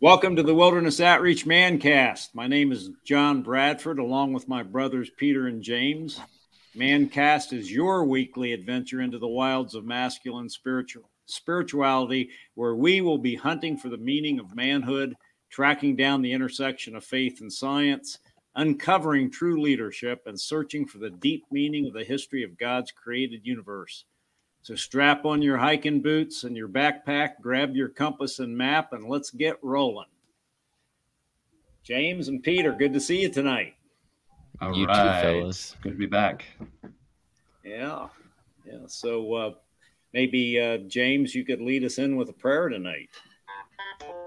Welcome to the Wilderness Outreach Mancast. My name is John Bradford, along with my brothers Peter and James. Mancast is your weekly adventure into the wilds of masculine spiritual spirituality, where we will be hunting for the meaning of manhood, tracking down the intersection of faith and science, uncovering true leadership, and searching for the deep meaning of the history of God's created universe. So strap on your hiking boots and your backpack, grab your compass and map, and let's get rolling. James and Peter, good to see you tonight. All you right. too, fellas. Good to be back. Yeah. Yeah. So uh, maybe, uh, James, you could lead us in with a prayer tonight.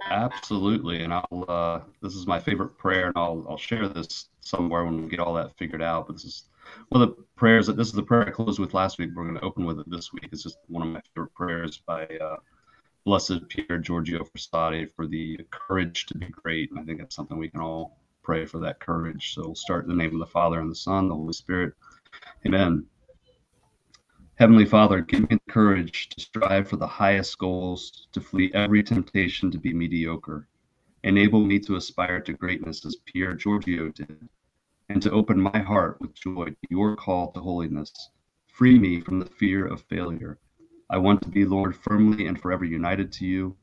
Absolutely. And I'll, uh, this is my favorite prayer, and I'll, I'll share this somewhere when we get all that figured out. But this is one of the prayers that this is the prayer I closed with last week. We're going to open with it this week. It's just one of my favorite prayers by uh, Blessed Pier Giorgio Frassati for the courage to be great. And I think that's something we can all pray for that courage. So we'll start in the name of the Father and the Son, the Holy Spirit. Amen. Heavenly Father, give me the courage to strive for the highest goals, to flee every temptation to be mediocre. Enable me to aspire to greatness as Pier Giorgio did and to open my heart with joy to your call to holiness. Free me from the fear of failure. I want to be, Lord, firmly and forever united to you.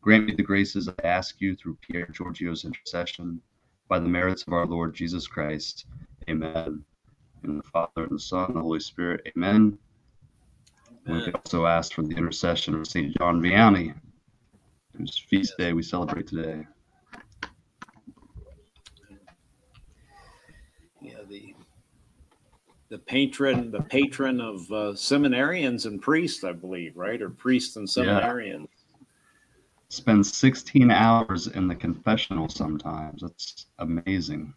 Grant me the graces I ask you through Pier Giorgio's intercession, by the merits of our Lord Jesus Christ. Amen. In the Father, and the Son, and the Holy Spirit. Amen. Amen. We can also ask for the intercession of St. John Vianney, whose feast day we celebrate today. The patron the patron of uh, seminarians and priests, I believe, right? Or priests and seminarians. Yeah. Spend 16 hours in the confessional sometimes. That's amazing.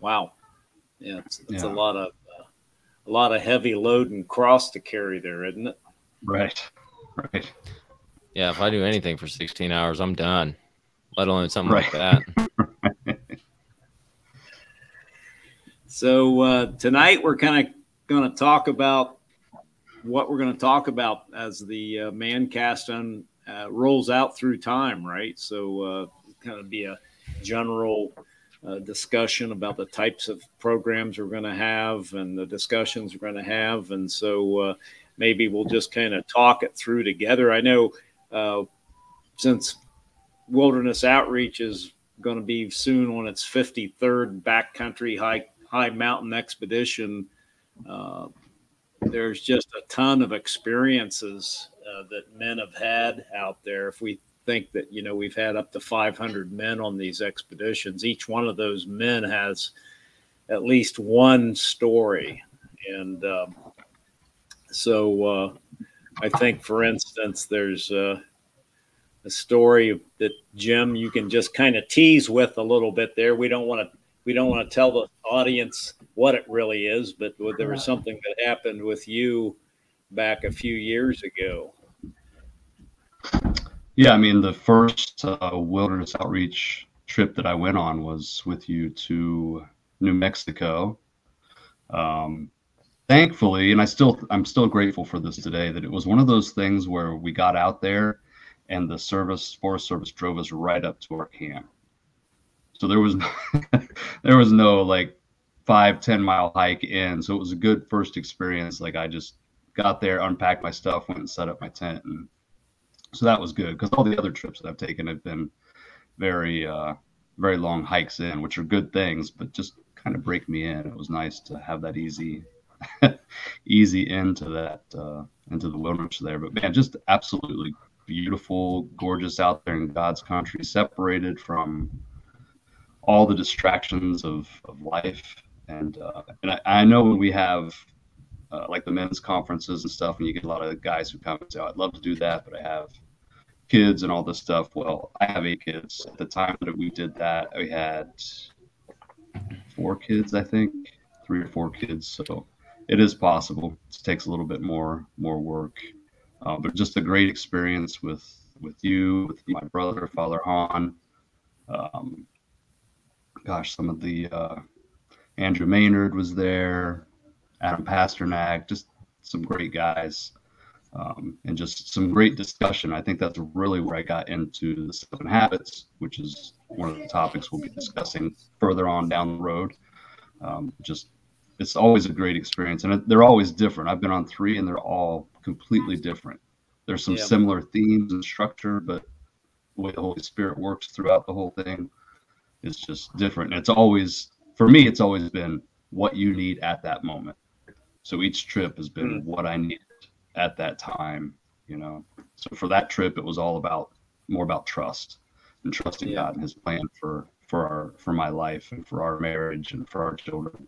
Wow. Yeah, it's, it's yeah. a lot of uh, a lot of heavy load and cross to carry there, isn't it? Right. Right. Yeah, if I do anything for 16 hours, I'm done. Let alone something right. like that. So uh, tonight we're kind of going to talk about what we're going to talk about as the uh, Mancast on uh, rolls out through time, right? So uh, kind of be a general uh, discussion about the types of programs we're going to have and the discussions we're going to have, and so uh, maybe we'll just kind of talk it through together. I know since Wilderness Outreach is going to be soon on its 53rd backcountry hike high mountain expedition, uh, there's just a ton of experiences uh, that men have had out there. If we think that you know we've had up to 500 men on these expeditions, each one of those men has at least one story, and um, so uh, I think, for instance, there's uh, a story that Jim you can just kind of tease with a little bit there. We don't want to we don't want to tell the audience what it really is, but there was something that happened with you back a few years ago. Yeah, I mean, the first uh, wilderness outreach trip that I went on was with you to New Mexico. Um, thankfully, and I still I'm still grateful for this today that it was one of those things where we got out there and the service Forest Service drove us right up to our camp. So there was there was no like five ten mile hike in. So it was a good first experience. Like I just got there, unpacked my stuff, went and set up my tent, and so that was good because all the other trips that I've taken have been very uh, very long hikes in, which are good things, but just kind of break me in. It was nice to have that easy easy into that uh, into the wilderness there. But man, just absolutely beautiful, gorgeous out there in God's country, separated from all the distractions of, of life. And, uh, and I, I, know when we have uh, like the men's conferences and stuff, and you get a lot of guys who come and say, oh, I'd love to do that, but I have kids and all this stuff. Well, I have eight kids. At the time that we did that, we had four kids, I think, three or four kids. So it is possible. It takes a little bit more more work, uh, but just a great experience with with you, with my brother, Father Hahn. Um, gosh, some of the uh, Andrew Maynard was there, Adam Pasternak, just some great guys. um, and just some great discussion. I think that's really where I got into the seven habits, which is one of the topics we'll be discussing further on down the road. Um, just it's always a great experience, and they're always different. I've been on three, and they're all completely different. There's some yeah. similar themes and structure, but the way the Holy Spirit works throughout the whole thing is just different. It's always for me, it's always been what you need at that moment. So each trip has been mm. what I needed at that time, you know. So for that trip, it was all about more about trust and trusting yeah. God and His plan for for our for my life and for our marriage and for our children.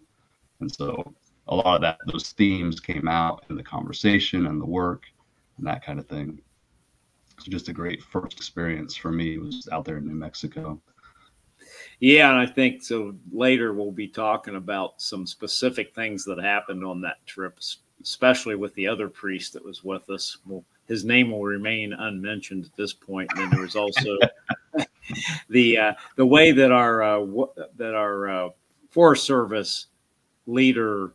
And so a lot of that those themes came out in the conversation and the work and that kind of thing. So just a great first experience for me was out there in New Mexico. Yeah, and I think so. Later we'll be talking about some specific things that happened on that trip, especially with the other priest that was with us. Well, his name will remain unmentioned at this point. And then there was also the uh, the way that our uh, w- that our uh, Forest Service leader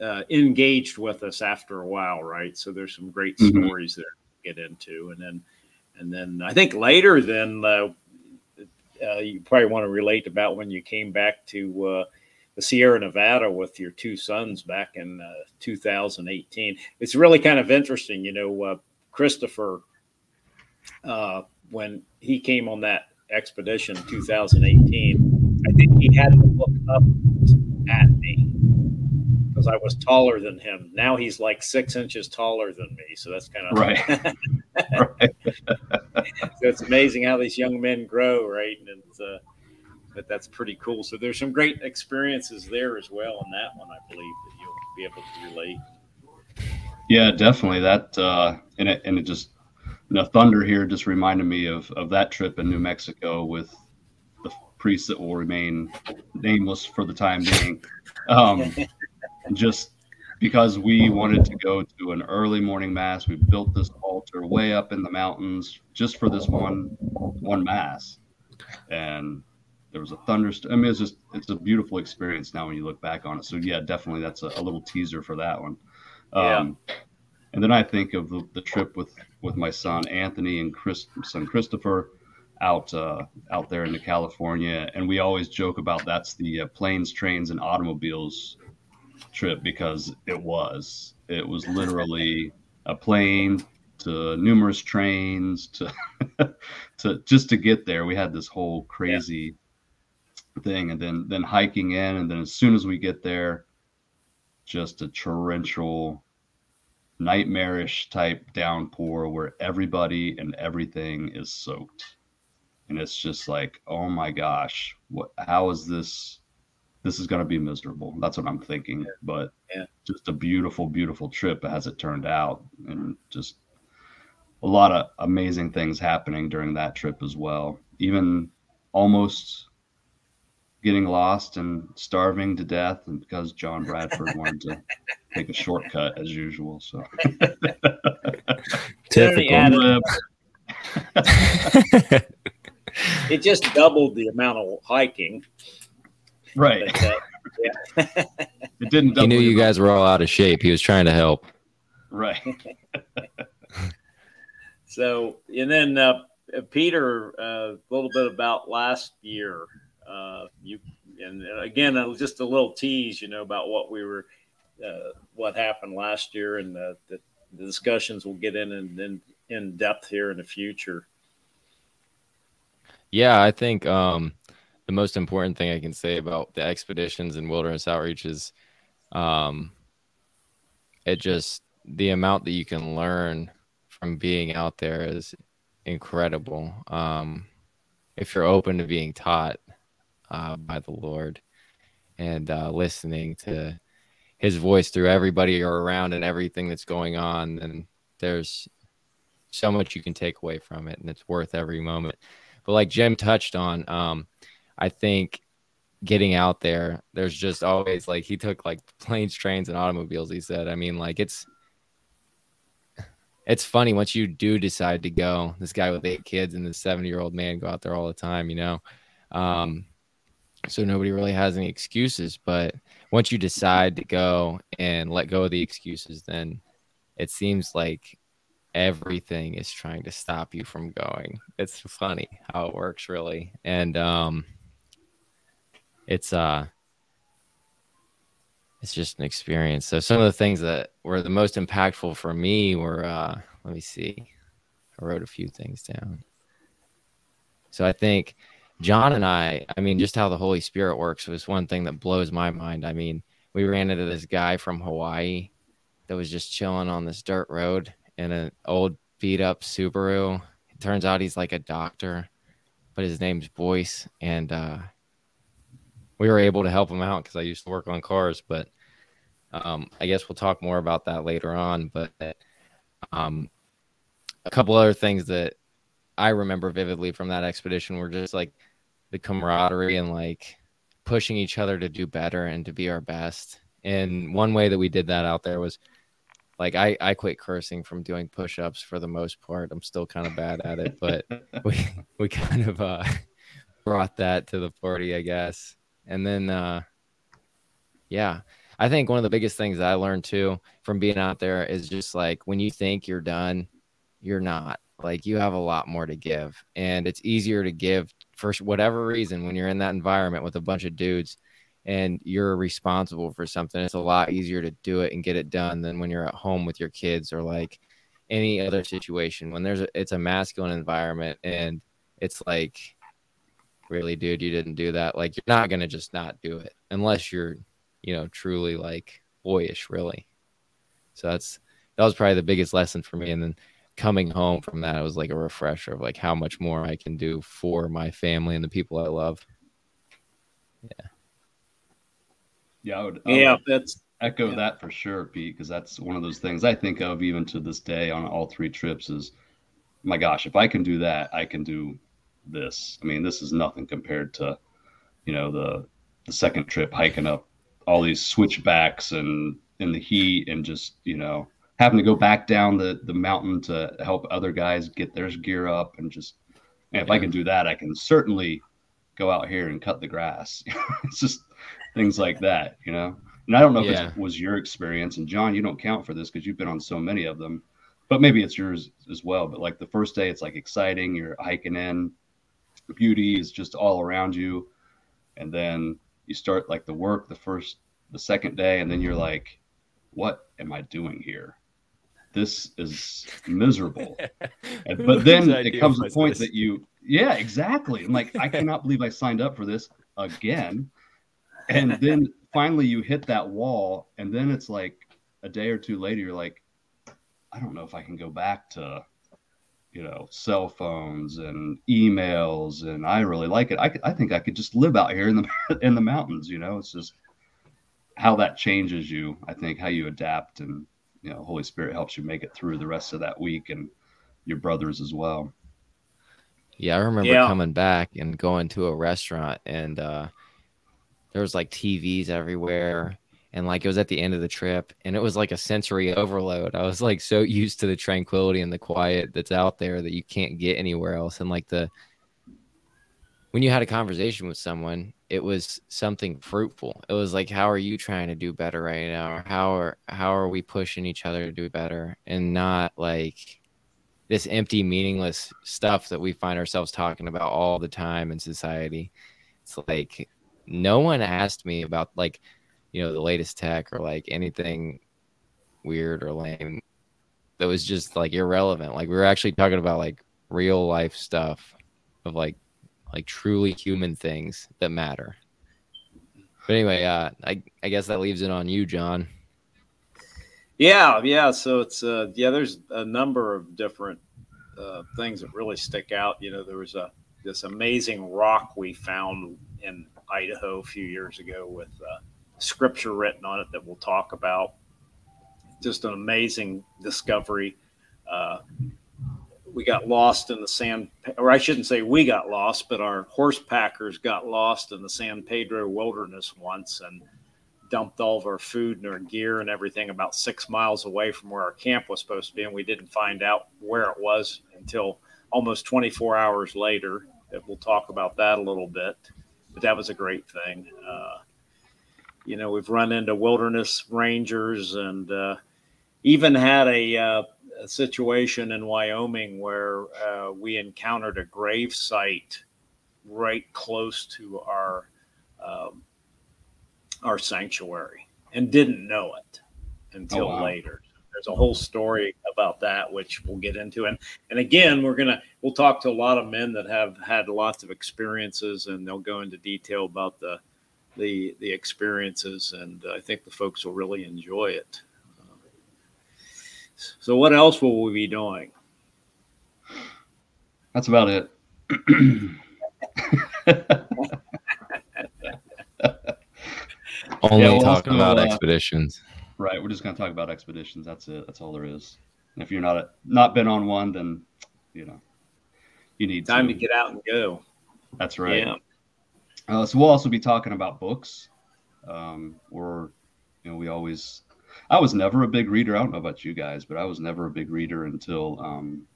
uh, engaged with us after a while, right? So there's some great mm-hmm. stories there to get into, and then and then I think later then uh, you probably want to relate about when you came back to uh, the Sierra Nevada with your two sons back in uh, 2018. It's really kind of interesting, you know, uh, Christopher, uh, when he came on that expedition in 2018, I think he had to look up at me because I was taller than him. Now he's like six inches taller than me, so that's kind of right. right. so it's amazing how these young men grow, right? And it's, uh, but that's pretty cool. So there's some great experiences there as well in that one, I believe that you'll be able to relate. Yeah, definitely. That uh, and it and it just you know, Thunder here just reminded me of of that trip in New Mexico with the priest that will remain nameless for the time being. Um, just because we wanted to go to an early morning mass, we built this altar way up in the mountains just for this one one mass, and there was a thunderstorm. I mean, it's just it's a beautiful experience now when you look back on it. So yeah, definitely that's a, a little teaser for that one. Um, yeah. And then I think of the, the, trip with with my son Anthony and Chris, son Christopher out uh, out there into California, and we always joke about that's the uh, planes, trains, and automobiles trip because it was. It was literally a plane to numerous trains to to just to get there. We had this whole crazy yeah. thing, and then then hiking in, and then as soon as we get there, just a torrential, nightmarish type downpour where everybody and everything is soaked, and it's just like, oh my gosh, what? How is this? This is going to be miserable. That's what I'm thinking. But yeah. just a beautiful, beautiful trip as it turned out, and just a lot of amazing things happening during that trip as well. Even almost getting lost and starving to death, and because John Bradford wanted to take a shortcut as usual. So typical. it just doubled the amount of hiking Right. But, uh, yeah. it didn't. He knew you guys were all out of shape. He was trying to help. Right. so, and then uh, Peter, uh, a little bit about last year. Uh, you and again, just a little tease, you know, about what we were, uh, what happened last year, and the, the, the discussions we'll get in and in, in depth here in the future. Yeah, I think um, the most important thing I can say about the expeditions and wilderness outreach is um, it just the amount that you can learn from being out there is incredible. Um, if you're open to being taught uh, by the Lord and uh, listening to His voice through everybody you're around and everything that's going on, then there's so much you can take away from it, and it's worth every moment. But like Jim touched on, um, I think getting out there, there's just always like he took like planes, trains, and automobiles. He said, I mean, like it's it's funny once you do decide to go. This guy with eight kids and this 70 year old man go out there all the time, you know. Um, so nobody really has any excuses. But once you decide to go and let go of the excuses, then it seems like everything is trying to stop you from going. It's funny how it works really. And um it's uh it's just an experience. So some of the things that were the most impactful for me were uh let me see. I wrote a few things down. So I think John and I, I mean, just how the Holy Spirit works was one thing that blows my mind. I mean, we ran into this guy from Hawaii that was just chilling on this dirt road in an old beat up Subaru. It turns out he's like a doctor, but his name's Boyce. And uh, we were able to help him out because I used to work on cars. But um, I guess we'll talk more about that later on. But um, a couple other things that I remember vividly from that expedition were just like the camaraderie and like pushing each other to do better and to be our best. And one way that we did that out there was like I, I quit cursing from doing push-ups for the most part. I'm still kind of bad at it, but we we kind of uh, brought that to the party, I guess. And then uh, yeah, I think one of the biggest things I learned too from being out there is just like when you think you're done, you're not. Like you have a lot more to give, and it's easier to give for whatever reason when you're in that environment with a bunch of dudes and you're responsible for something, it's a lot easier to do it and get it done than when you're at home with your kids or like any other situation. When there's a, it's a masculine environment and it's like, really, dude, you didn't do that. Like, you're not gonna just not do it unless you're, you know, truly like boyish, really. So that's that was probably the biggest lesson for me. And then coming home from that, it was like a refresher of like how much more I can do for my family and the people I love. Yeah. Yeah, I would. I yeah, would that's echo yeah. that for sure, Pete, because that's one of those things I think of even to this day on all three trips is, my gosh, if I can do that, I can do this. I mean, this is nothing compared to, you know, the the second trip hiking up all these switchbacks and in the heat and just you know having to go back down the the mountain to help other guys get their gear up and just man, if. I can do that, I can certainly go out here and cut the grass. it's just things like that, you know. And I don't know if yeah. it was your experience. And John, you don't count for this because you've been on so many of them, but maybe it's yours as well. But like the first day, it's like exciting. You're hiking in, beauty is just all around you, and then you start like the work the first, the second day, and then you're like, what am I doing here? This is miserable. but then it comes a point this? that you, yeah, exactly. I'm like, I cannot believe I signed up for this again and then finally you hit that wall and then it's like a day or two later you're like i don't know if i can go back to you know cell phones and emails and i really like it. I, I think i could just live out here in the in the mountains you know? It's just how that changes you i think how you adapt and you know holy spirit helps you make it through the rest of that week and your brothers as well. Yeah i remember yeah. coming back and going to a restaurant and uh there was like TVs everywhere and like it was at the end of the trip and it was like a sensory overload. I was like so used to the tranquility and the quiet that's out there that you can't get anywhere else and like the when you had a conversation with someone, it was something fruitful. It was like how are you trying to do better right now or how are how are we pushing each other to do better and not like this empty meaningless stuff that we find ourselves talking about all the time in society. It's like no one asked me about like you know the latest tech or like anything weird or lame that was just like irrelevant. Like we were actually talking about like real life stuff of like like truly human things that matter. But anyway uh i i guess that leaves it on you john. Yeah yeah. So it's uh yeah there's a number of different uh things that really stick out. You know there was a this amazing rock we found in Idaho a few years ago with uh, scripture written on it that we'll talk about. Just an amazing discovery. Uh, we got lost in the San, or I shouldn't say we got lost, but our horse packers got lost in the San Pedro wilderness once and dumped all of our food and our gear and everything about six miles away from where our camp was supposed to be. And we didn't find out where it was until almost 24 hours later. We'll talk about that a little bit but that was a great thing. Uh, you know, we've run into wilderness rangers and, uh, even had a, uh, a situation in Wyoming where uh, we encountered a grave site right close to our um, our sanctuary and didn't know it until Oh, wow. later. There's a whole story about that, which we'll get into. And and again, we're gonna we'll talk to a lot of men that have had lots of experiences, and they'll go into detail about the the the experiences. And I think the folks will really enjoy it. So, what else will we be doing? That's about it. Only we'll talk also, about uh, expeditions. right. We're just gonna talk about expeditions. That's it. That's all there is. And if you're not not been on one, then you know you need Time to. to get out and go. That's right. Yeah. Uh, so we'll also be talking about books. Um, or, you know, we always. I was never a big reader. I don't know about you guys, but I was never a big reader until um,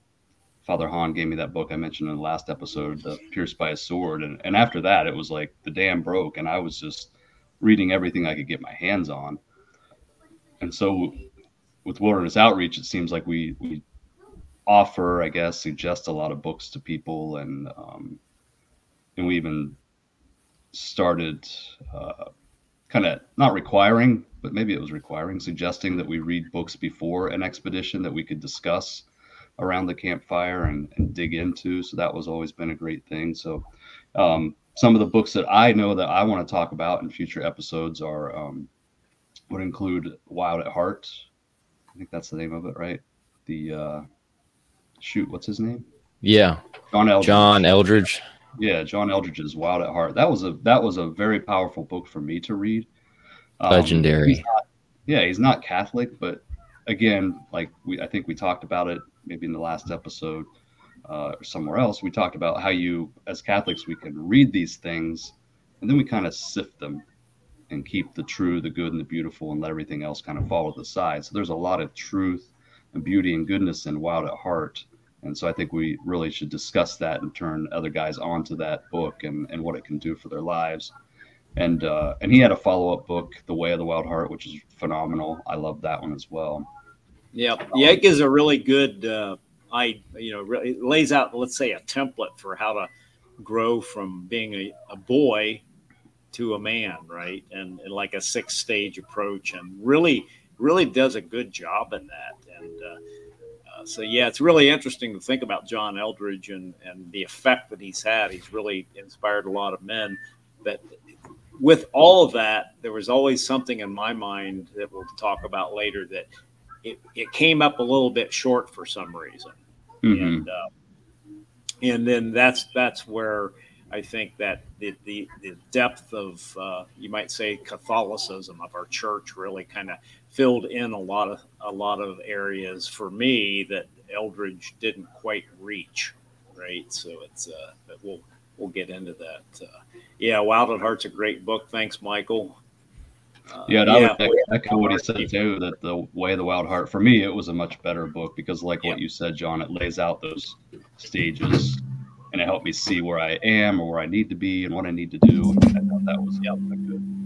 Father Hahn gave me that book I mentioned in the last episode, "The Pierced by a Sword," and and after that, it was like the dam broke, and I was just reading everything I could get my hands on. And so, with Wilderness Outreach, it seems like we we offer, I guess, suggest a lot of books to people, and um, and we even started uh, kind of not requiring, but maybe it was requiring, suggesting that we read books before an expedition that we could discuss around the campfire and, and dig into. So that was always been a great thing. So um, some of the books that I know that I want to talk about in future episodes are um, would include Wild at Heart. I think that's the name of it, right? The uh, shoot, what's his name? Yeah, John Eldredge. John Eldredge. Yeah, John Eldredge's Wild at Heart. That was a that was a very powerful book for me to read. Um, Legendary. he's not- yeah, he's not Catholic, but again, like we I think we talked about it maybe in the last episode uh, or somewhere else. We talked about how you as Catholics we can read these things and then we kind of sift them and keep the true, the good, and the beautiful, and let everything else kind of fall to the side. So there's a lot of truth and beauty and goodness in Wild at Heart. And so I think we really should discuss that and turn other guys onto that book and, and what it can do for their lives. And uh, and he had a follow up book, The Way of the Wild Heart, which is phenomenal. I love that one as well. Yeah, it gives a really good, uh, I you know, really lays out, let's say, a template for how to grow from being a, a boy to a man, right? And, and like a six stage approach, and really, really does a good job in that. And uh, uh, so, yeah, it's really interesting to think about John Eldredge and and the effect that he's had. He's really inspired a lot of men. But with all of that, there was always something in my mind that we'll talk about later that it, it came up a little bit short for some reason Mhm. and uh, and then that's that's where I think that the the, the depth of uh, you might say Catholicism of our church really kind of filled in a lot of a lot of areas for me that Eldredge didn't quite reach, right? So it's uh, but we'll we'll get into that. Uh, yeah, Wild at Heart's a great book. Thanks, Michael. Uh, Yeah, and I would echo- what he said too. That the Way the Wild Heart for me, it was a much better book because, like what you said, John, it lays out those stages, and it helped me see where I am or where I need to be and what I need to do. I thought that was yeah.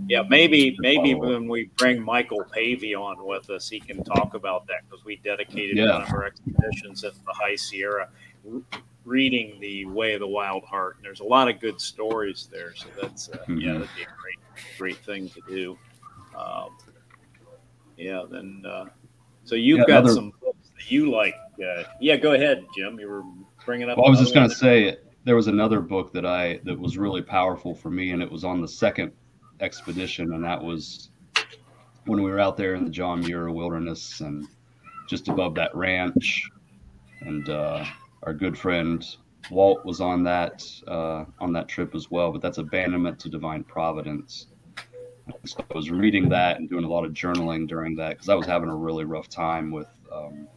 Yeah, maybe maybe when we bring Michael Pavey on with us, he can talk about that because we dedicated Yeah. one of our expeditions at the High Sierra reading the Way of the Wild Heart. And there's a lot of good stories there, so that's uh, yeah, Mhm. that'd be a great great thing to do. Um, yeah, then uh, so you've Yeah, got another- some books that you like. Uh, yeah, go ahead, Jim. You were bringing up. Well, I was just gonna say there was another book that I that was really powerful for me, and it was on the second expedition, and that was when we were out there in the John Muir Wilderness and just above that ranch, and uh, our good friend Walt was on that uh, on that trip as well. But that's abandonment to divine providence. So I was reading that and doing a lot of journaling during that because I was having a really rough time with um,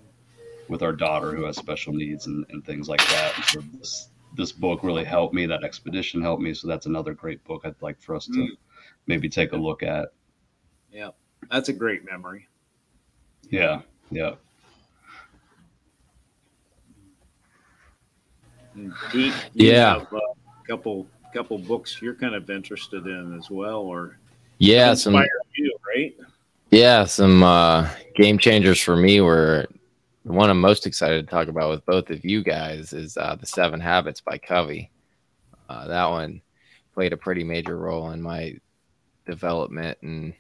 with our daughter who has special needs and, and things like that. And so this this book really helped me. That expedition helped me. So that's another great book I'd like for us to Mm. Maybe take a look at. Yeah, that's a great memory. Yeah, yeah. Pete, Yeah. have, uh, a couple couple books you're kind of interested in as well, or Yeah, some you, right? yeah, some uh game changers for me were the one I'm most excited to talk about with both of you guys is uh, the Seven Habits by Covey. Uh, that one played a pretty major role in my development and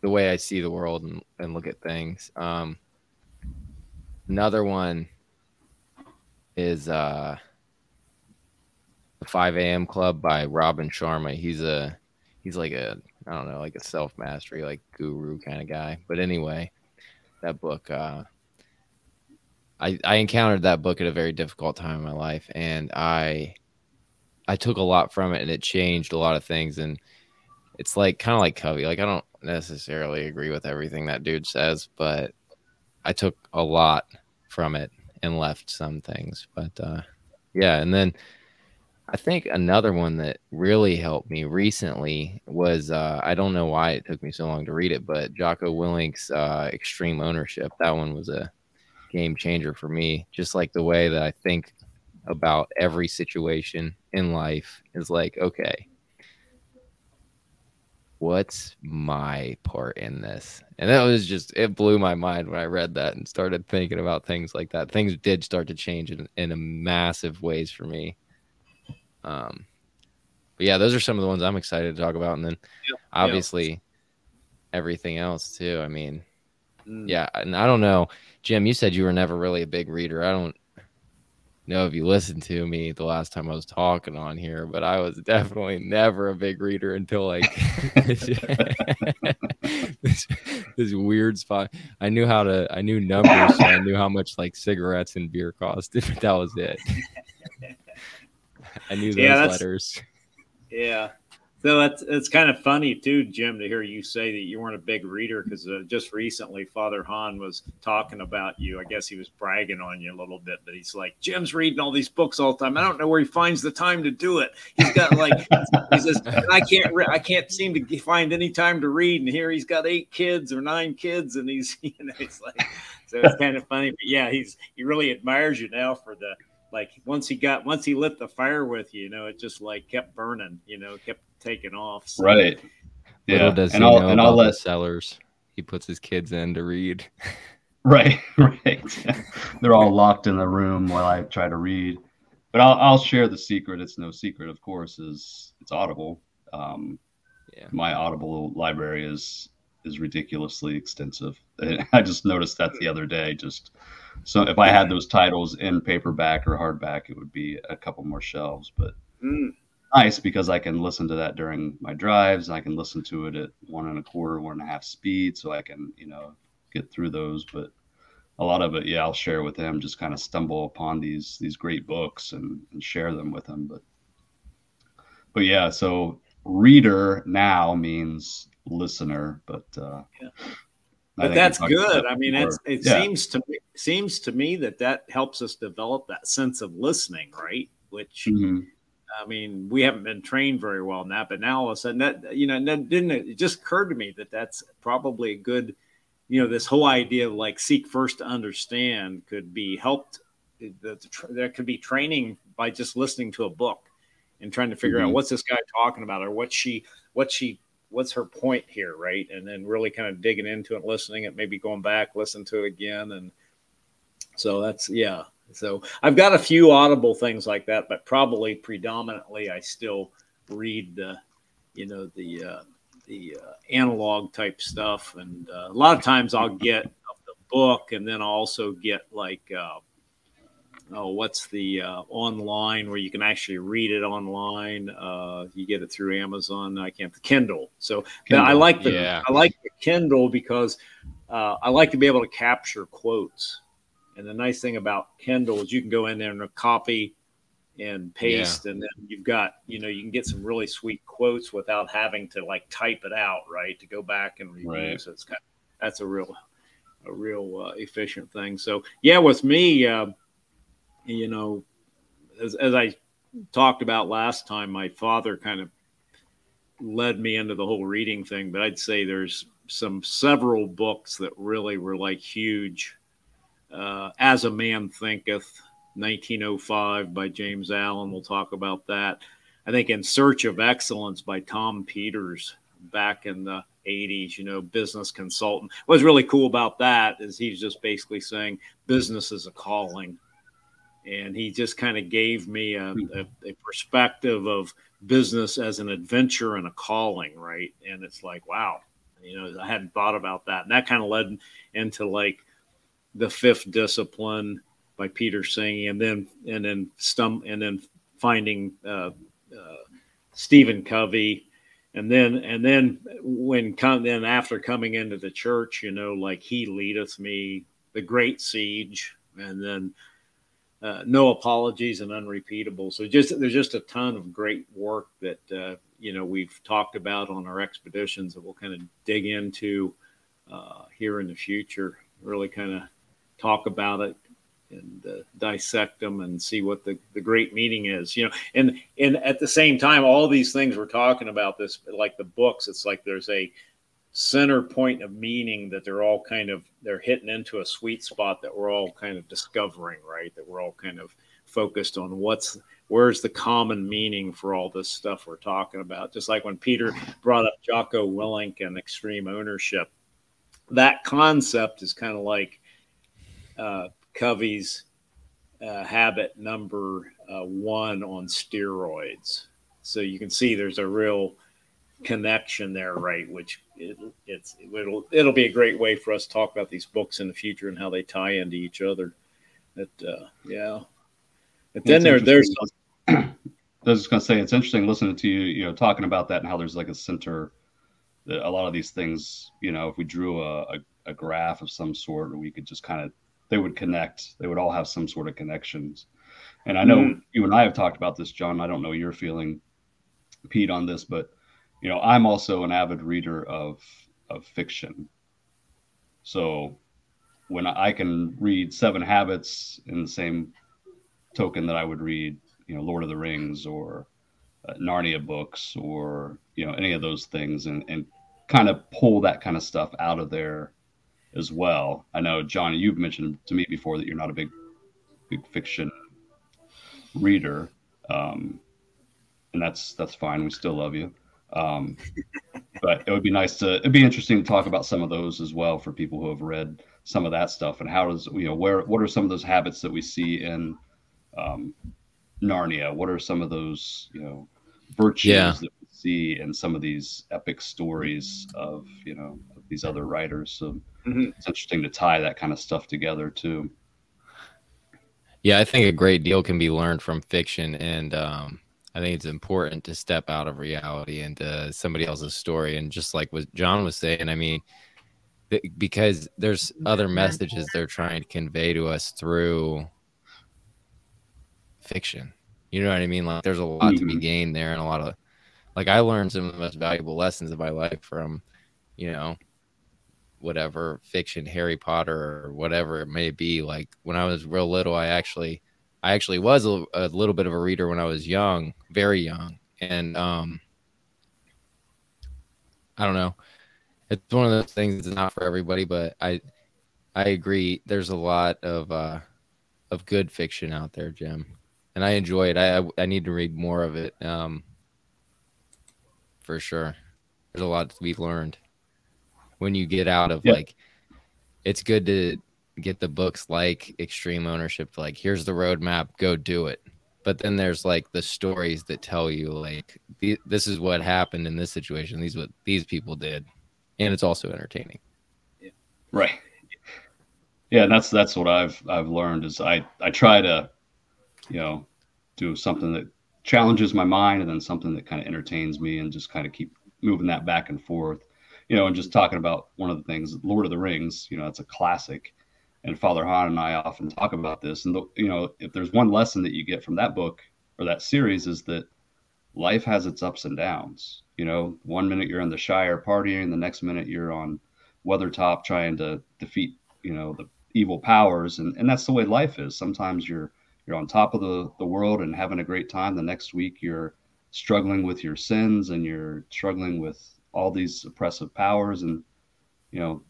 the way I see the world and, and look at things. Um, another one is uh, the 5 a.m. Club by Robin Sharma. He's a he's like a I don't know like a self mastery like guru kind of guy. But anyway, that book. Uh, I I encountered that book at a very difficult time in my life, and I I took a lot from it, and it changed a lot of things. And it's like kind of like Covey. Like I don't necessarily agree with everything that dude says, but I took a lot from it and left some things. But uh, yeah, and then I think another one that really helped me recently was uh, I don't know why it took me so long to read it, but Jocko Willink's uh, Extreme Ownership. That one was a game changer for me. Just like the way that I think about every situation in life is like, okay, what's my part in this? And that was just it blew my mind when I read that and started thinking about things like that. Things did start to change in, in a massive ways for me. Um, but yeah, those are some of the ones I'm excited to talk about, and then yeah, obviously yeah. everything else too. I mean, mm. yeah, and I don't know, Jim. You said you were never really a big reader. I don't know if you listened to me the last time I was talking on here, but I was definitely never a big reader until like this, this, weird spot. I knew how to, I knew numbers, so I knew how much like cigarettes and beer cost. that was it. I knew those yeah, letters. Yeah. So that's it's kind of funny too, Jim, to hear you say that you weren't a big reader because uh, just recently Father Hahn was talking about you. I guess he was bragging on you a little bit, but he's like, Jim's reading all these books all the time. I don't know where he finds the time to do it. He's got like he says, I can't re- I can't seem to find any time to read, and here he's got eight kids or nine kids, and he's you know it's like so it's kind of funny, but yeah, he's he really admires you now for the like once he got once he lit the fire with you, you know, it just like kept burning, you know, kept taking off. So. Right. Yeah. Little does and he I'll, know and I'll let sellers he puts his kids in to read. Right, right. They're all locked in the room while I try to read. But I'll I'll share the secret. It's no secret, of course, is it's Audible. Um, yeah. My Audible library is is ridiculously extensive. I just noticed that the other day. Just so if I had those titles in paperback or hardback, it would be a couple more shelves. But mm. nice because I can listen to that during my drives. I can listen to it at one and a quarter, one and a half speed, so I can you know get through those. But a lot of it, yeah, I'll share with him. Just kind of stumble upon these these great books and, and share them with him. But but yeah, so reader now means listener, but uh, yeah. But that's good. I mean, it's, it yeah. seems to me seems to me that that helps us develop that sense of listening, right? Which mm-hmm. I mean, we haven't been trained very well in that, but now all of a sudden that you know, that didn't it just occurred to me that that's probably a good, you know, this whole idea of like seek first to understand could be helped. That there could be training by just listening to a book and trying to figure mm-hmm. out what's this guy talking about or what she what she what's her point here, right? And then really kind of digging into it, listening it, maybe going back, listen to it again, and so that's yeah. So I've got a few audible things like that, but probably predominantly I still read the, you know, the uh, the uh, analog type stuff, and uh, a lot of times I'll get the book, and then I'll also get like uh, oh, what's the uh, online where you can actually read it online? Uh, you get it through Amazon. I can't the Kindle. So Kindle, I like the yeah. I like the Kindle because uh, I like to be able to capture quotes. And the nice thing about Kindle is you can go in there and copy and paste, yeah. and then you've got you know you can get some really sweet quotes without having to like type it out, right? To go back and review. Right. So it's kind of, that's a real a real uh, efficient thing. So yeah, with me uh, you know, as, as I talked about last time, my father kind of led me into the whole reading thing, but I'd say there's some several books that really were like huge. Uh, As a Man Thinketh, 1905 by James Allen. We'll talk about that. I think In Search of Excellence by Tom Peters back in the 80s, you know, business consultant. What's really cool about that is he's just basically saying business is a calling. And he just kind of gave me a, a, a perspective of business as an adventure and a calling, right? And it's like, wow, you know, I hadn't thought about that. And that kind of led into like the fifth discipline by Peter Senge, and then and then stum and then finding uh, uh, Stephen Covey, and then and then when come then after coming into the church, you know, like He leadeth me, the Great Siege, and then uh, no apologies and unrepeatable. So just there's just a ton of great work that uh, you know we've talked about on our expeditions that we'll kind of dig into uh, here in the future. Really kind of talk about it and uh, dissect them and see what the, the great meaning is you know and and at the same time all these things we're talking about this like the books it's like there's a center point of meaning that they're all kind of they're hitting into a sweet spot that we're all kind of discovering right that we're all kind of focused on what's where's the common meaning for all this stuff we're talking about just like when peter brought up jocko willink and extreme ownership that concept is kind of like uh, Covey's uh, habit number uh, one on steroids. So you can see there's a real connection there, right? Which it, it's it'll it'll be a great way for us to talk about these books in the future and how they tie into each other. That uh, yeah. But then there there's. I was just gonna say it's interesting listening to you, you know, talking about that and how there's like a center. A lot of these things, you know, if we drew a, a, a graph of some sort, we could just kind of they would connect. They would all have some sort of connections. And I know mm. you and I have talked about this, John. I don't know your feeling, Pete, on this, but you know, I'm also an avid reader of of fiction. So when I can read Seven Habits in the same token that I would read, you know, Lord of the Rings or uh, Narnia books or you know any of those things, and and kind of pull that kind of stuff out of there as well. I know, John, you've mentioned to me before that you're not a big, big fiction reader, um, and that's that's fine. We still love you, um, but it would be nice to. It'd be interesting to talk about some of those as well for people who have read some of that stuff and how does you know where what are some of those habits that we see in um, Narnia? What are some of those you know virtues yeah. that we see in some of these epic stories of you know of these other writers? So mm-hmm. it's interesting to tie that kind of stuff together too. Yeah, I think a great deal can be learned from fiction, and um, I think it's important to step out of reality into somebody else's story. And just like what John was saying, I mean, because there's other messages they're trying to convey to us through fiction. You know what I mean? Like, there's a lot mm-hmm. to be mm-hmm. gained there, and a lot of like I learned some of the most valuable lessons of my life from, you know, whatever fiction harry potter or whatever it may be like when i was real little i actually i actually was a, a, little bit of a reader when i was young very young. And um i don't know. It's one of those things that's not for everybody but i i agree. There's a lot of uh of good fiction out there jim. And i enjoy it. I i need to read more of it um for sure. There's a lot to be learned when you get out of like it's good to get the books like extreme ownership like here's the roadmap go do it. But then there's like the stories that tell you like this is what happened in this situation these what these people did. And it's also entertaining. Yeah. right. Yeah that's that's what i've i've learned is i i try to you know do something that challenges my mind and then something that kind of entertains me and just kind of keep moving that back and forth. You know, and just talking about one of the things, Lord of the Rings, you know, it's a classic. And Father Hahn and I often talk about this. And, the, you know, if there's one lesson that you get from that book or that series is that life has its ups and downs. You know, one minute you're in the Shire partying, the next minute you're on Weathertop trying to defeat, you know, the evil powers. And, and that's the way life is. Sometimes you're, you're on top of the, the world and having a great time. The next week you're struggling with your sins and you're struggling with all these oppressive powers and you know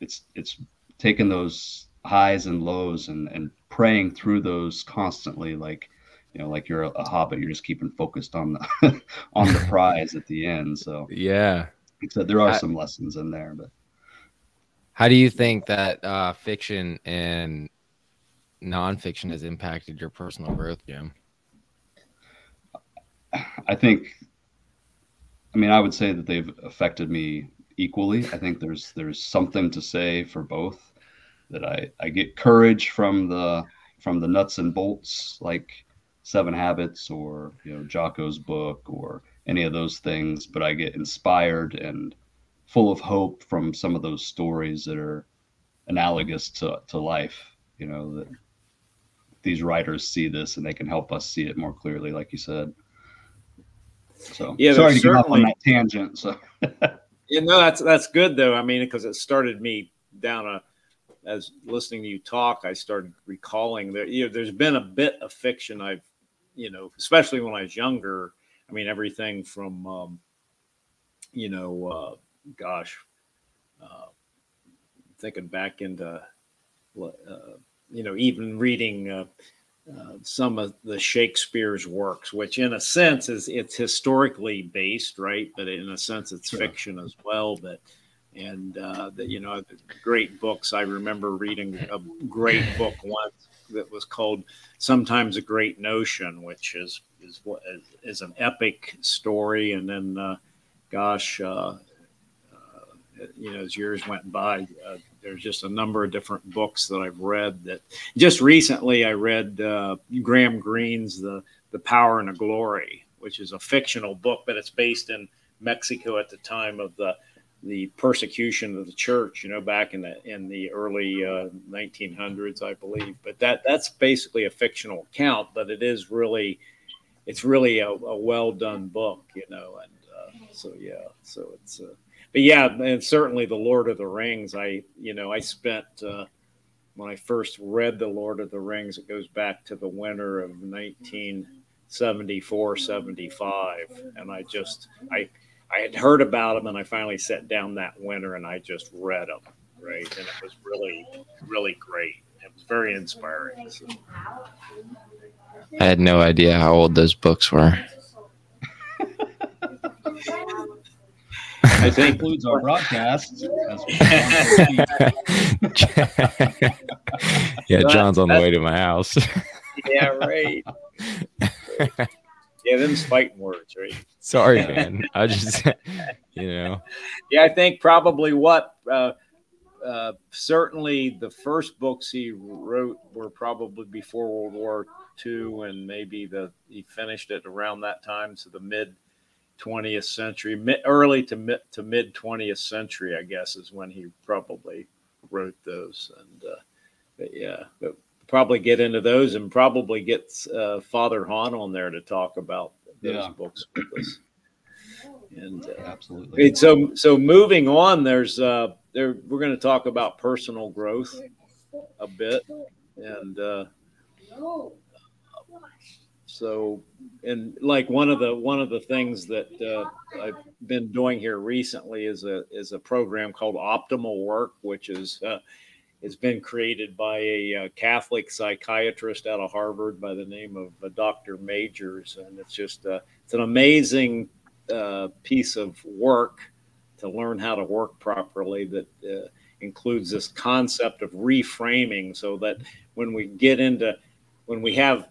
it's it's taking those highs and lows and and praying through those constantly like you know like you're a, a hobbit you're just keeping focused on the on the prize at the end so. Yeah. I said, there are some lessons in there, but. How do you think that uh, fiction and nonfiction has impacted your personal growth, Jim? I think, I mean, I would say that they've affected me equally. I think there's there's something to say for both. That I I get courage from the from the nuts and bolts like Seven Habits or you know Jocko's book or any of those things, but I get inspired and full of hope from some of those stories that are analogous to, to life. You know that these writers see this and they can help us see it more clearly, like you said. So yeah, sorry to get off on that tangent. So you know that's that's good though. I mean, because it started me down a as listening to you talk, I started recalling that you know there's been a bit of fiction I've you know, especially when I was younger. I mean, everything from um, you know, uh, gosh, uh, thinking back into uh, you know, even reading uh, some of the Shakespeare's works, which in a sense is it's historically based, right? But in a sense, it's sure. fiction as well. But and uh, that you know, great books. I remember reading a great book once that was called "Sometimes a Great Notion," which is is what is an epic story. And then, uh, gosh, uh, uh, you know, as years went by, uh, there's just a number of different books that I've read. That just recently I read uh, Graham Greene's "The the Power and the Glory," which is a fictional book, but it's based in Mexico at the time of the the persecution of the church, you know, back in the in the early uh, 1900s, I believe. But that that's basically a fictional account, but it is really, it's really a, a well done book, you know. And uh, so yeah, so it's, uh, but yeah, and certainly the Lord of the Rings. I you know I spent uh, when I first read the Lord of the Rings. It goes back to the winter of 1974, 75, and I just I I had heard about them, and I finally sat down that winter and I just read them, right? And it was really, really great. It was very inspiring. So. I had no idea how old those books were. I think includes our broadcast. yeah, John's on the way to my house. yeah, right. Yeah, them's fighting words, right? Sorry, man. I just, you know. Yeah, I think probably what uh, uh, certainly the first books he wrote were probably before World War II, and maybe the he finished it around that time, so the mid 20th century, mid, early to mid to mid 20th century, I guess, is when he probably wrote those. And uh, but yeah, but probably get into those and probably get uh, Father Hahn on there to talk about those yeah. books with us. And uh, absolutely. So so moving on, there's uh, there we're going to talk about personal growth a bit, and uh, so and like one of the one of the things that uh, I've been doing here recently is a is a program called Optimal Work, which is uh, has been created by a, uh, Catholic psychiatrist out of Harvard by the name of uh, Dr. Majors, and it's just uh, it's an amazing uh, piece of work to learn how to work properly that uh, includes this concept of reframing, so that when we get into when we have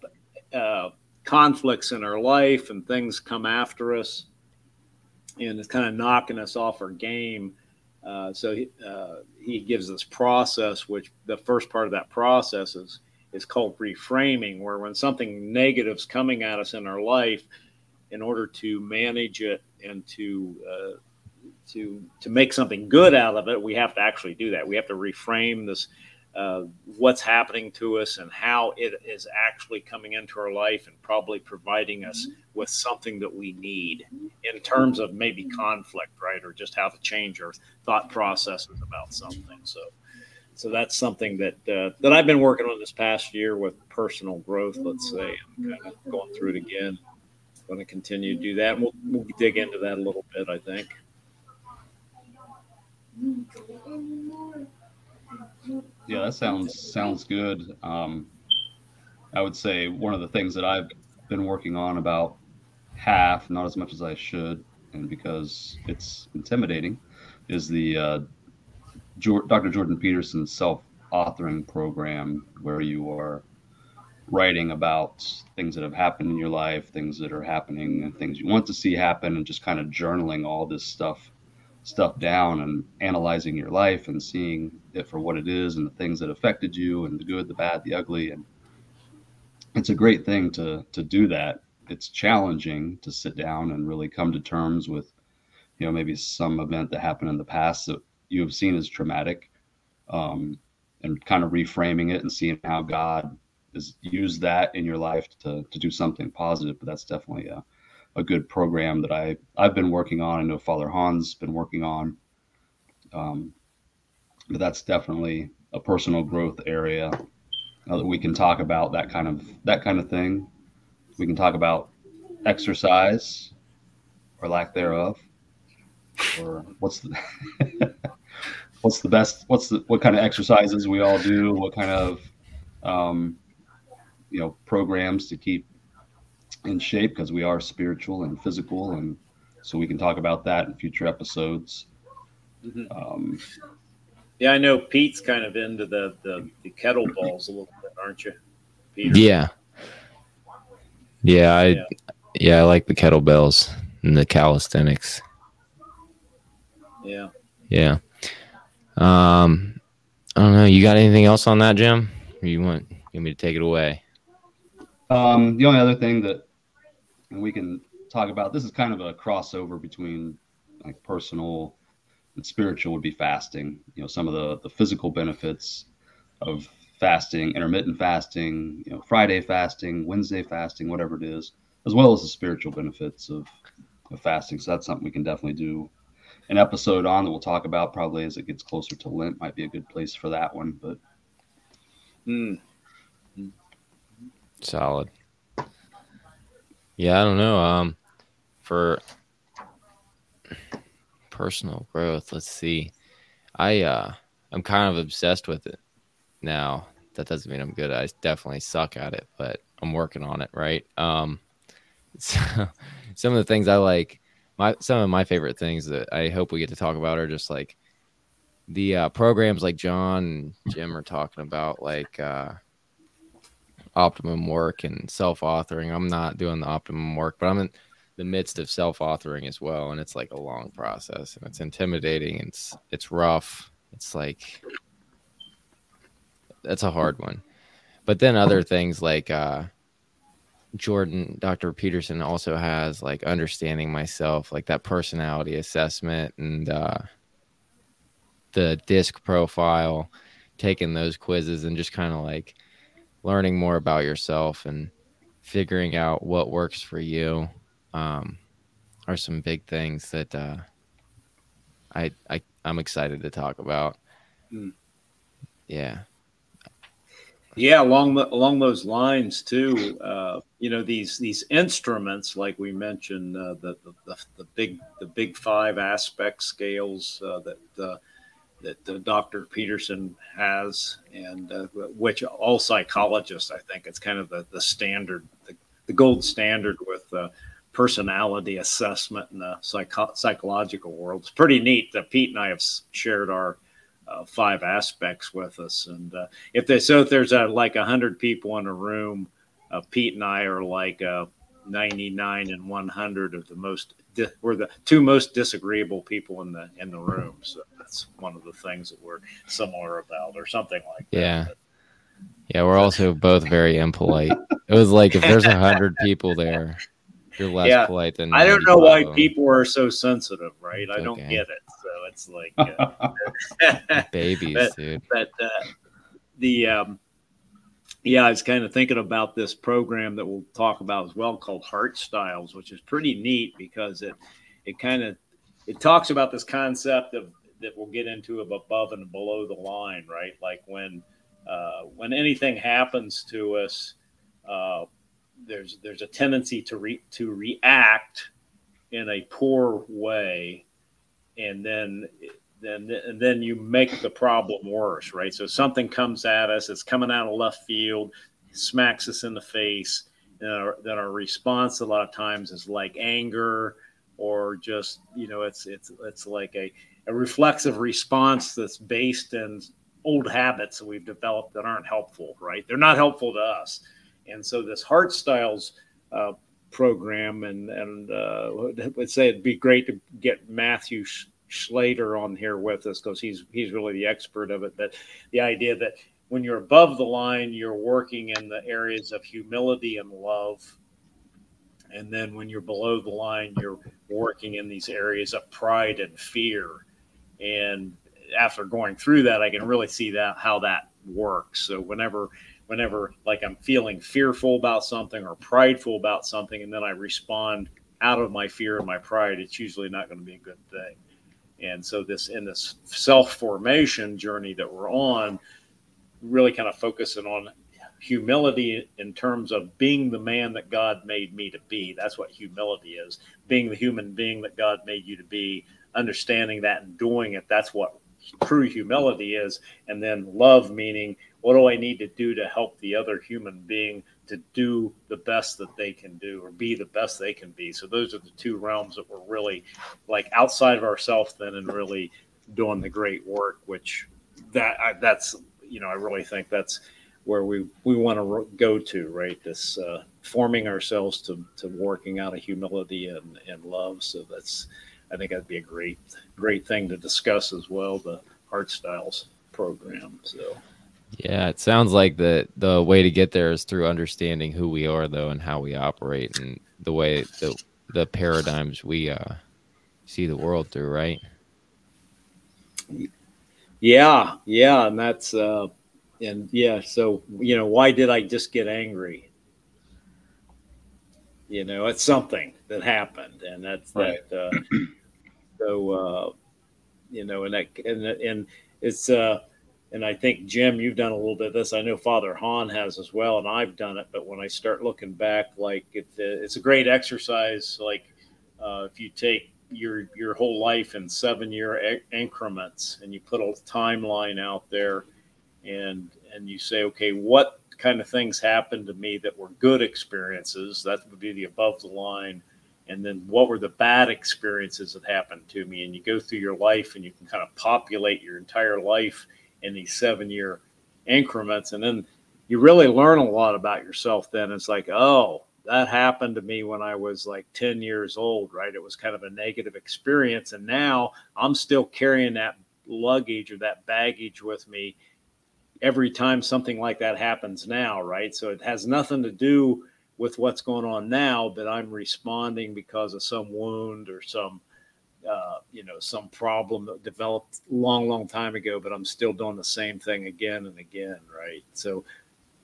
uh, conflicts in our life and things come after us, and it's kind of knocking us off our game uh, so he, uh, he gives this process, which the first part of that process is is called reframing, where when something negative is coming at us in our life, in order to manage it and to uh, to to make something good out of it, we have to actually do that. We have to reframe this uh, what's happening to us and how it is actually coming into our life and probably providing us with something that we need in terms of maybe conflict, right? Or just how to change our thought processes about something. So, so that's something that uh, that I've been working on this past year with personal growth. Let's say I'm kind of going through it again. Going to continue to do that. We'll, we'll dig into that a little bit. I think. Yeah, that sounds sounds good. Um, I would say one of the things that I've been working on about half, not as much as I should, and because it's intimidating, is the uh, Dr. Jordan Peterson self-authoring program, where you are writing about things that have happened in your life, things that are happening, and things you want to see happen, and just kind of journaling all this stuff stuff down and analyzing your life and seeing it for what it is and the things that affected you and the good, the bad, the ugly. And it's a great thing to to do that. It's challenging to sit down and really come to terms with, you know, maybe some event that happened in the past that you have seen as traumatic, um, and kind of reframing it and seeing how God has used that in your life to to do something positive. But that's definitely a a good program that I I've been working on. I know Father Hahn's been working on. Um, but that's definitely a personal growth area uh, that we can talk about that kind of that kind of thing. We can talk about exercise or lack thereof, or what's the what's the best what's the what kind of exercises we all do, what kind of um, you know programs to keep in shape because we are spiritual and physical, and so we can talk about that in future episodes. Mm-hmm. Um, yeah, I know Pete's kind of into the the, the kettlebells a little bit, aren't you? Peter? Yeah. Yeah, I yeah. yeah, I like the kettlebells and the calisthenics. Yeah. Yeah. Um I don't know. You got anything else on that, Jim? Or you want you want me to take it away? Um, the only other thing that and we can talk about this is kind of a crossover between like personal and spiritual would be fasting. You know some of the the physical benefits of fasting intermittent fasting you know friday fasting wednesday fasting whatever it is as well as the spiritual benefits of, of fasting. So that's something we can definitely do an episode on that we'll talk about probably as it gets closer to lent. Might be a good place for that one but mm. solid yeah, I don't know. Um, for personal growth, let's see. I uh, I'm kind of obsessed with it now. That doesn't mean I'm good. I definitely suck at it, but I'm working on it. Right. Um, so some of the things I like, my some of my favorite things that I hope we get to talk about are just like the uh, programs like John and Jim are talking about, like uh, optimum work and self-authoring. I'm not doing the optimum work, but I'm in the midst of self-authoring as well, and it's like a long process and it's intimidating. It's it's rough. It's like that's a hard one. But then other things like uh, Jordan, Dr. Peterson also has like understanding myself, like that personality assessment and uh, the disc profile, taking those quizzes and just kind of like learning more about yourself and figuring out what works for you um, are some big things that uh, I, I I'm excited to talk about. Mm. Yeah. Yeah, along the, along those lines too. Uh, you know these these instruments, like we mentioned, uh, the, the, the big the big five aspect scales uh, that uh, that uh, Dr. Peterson has, and uh, which all psychologists, I think, it's kind of the, the standard, the, the gold standard with uh, personality assessment in the psycho- psychological world. It's pretty neat that Pete and I have shared our uh, five aspects with us, and uh, if they so if there's like a hundred people in a room, Pete and I are like 99 and 100 of the most di- we're the two most disagreeable people in the in the room so that's one of the things that we're similar about or something like that. Yeah. Yeah we're also both very impolite. It was like if there's a hundred people there you're less yeah. polite than i don't know why people are so sensitive right? It's i don't get it. So it's like uh, babies but, dude. but uh, the um yeah, I was kind of thinking about this program that we'll talk about as well called Heart Styles, which is pretty neat because it it kind of it talks about this concept of that we'll get into of above and below the line, right? Like when uh, when anything happens to us, uh, there's there's a tendency to re, to react in a poor way, and then then and then you make the problem worse, right? So something comes at us, it's coming out of left field, smacks us in the face. And our, then our response a lot of times is like anger or just you know it's it's it's like a, a reflexive response that's based in old habits that we've developed that aren't helpful right? They're not helpful to us. And so this heart styles uh, program and and uh, would say it'd be great to get matthew Schlater on here with us because he's he's really the expert of it. But the idea that when you're above the line you're working in the areas of humility and love. And then when you're below the line, you're working in these areas of pride and fear. And after going through that, I can really see that how that works. So whenever whenever like I'm feeling fearful about something or prideful about something, and then I respond out of my fear and my pride, it's usually not going to be a good thing. And so this in this self formation journey that we're on, really kind of focusing on humility in terms of being the man that God made me to be. That's what humility is being the human being that God made you to be, understanding that and doing it. That's what true humility is. And then love, meaning what do I need to do to help the other human being to do the best that they can do or be the best they can be. So those are the two realms that we're really like outside of ourselves then and really doing the great work, which that that's, you know, I really think that's where we we want to go to right? This uh, forming ourselves to to working out of humility and, and love. So that's i think that'd be a great great thing to discuss as well the heart styles program so. Yeah it sounds like the the way to get there is through understanding who we are though and how we operate and the way the the paradigms we uh see the world through right? Yeah yeah and that's uh and yeah, so you know, why did I just get angry? You know, it's something that happened, and that's right. that. Uh, so uh, you know, and that and and it's uh, and I think Jim, you've done a little bit of this. I know Father Hahn has as well, and I've done it. But when I start looking back, like it, it's a great exercise. Like uh, if you take your your whole life in seven year increments and you put a timeline out there and and you say, okay, what kind of things happened to me that were good experiences? That would be the above the line. And then what were the bad experiences that happened to me? And you go through your life and you can kind of populate your entire life in these seven year increments. And then you really learn a lot about yourself then. It's like, oh, that happened to me when I was like 10 years old, right? It was kind of a negative experience. And now I'm still carrying that luggage or that baggage with me every time something like that happens now, right? So it has nothing to do with what's going on now, but I'm responding because of some wound or some, uh, you know, some problem that developed long, long time ago, but I'm still doing the same thing again and again, right? So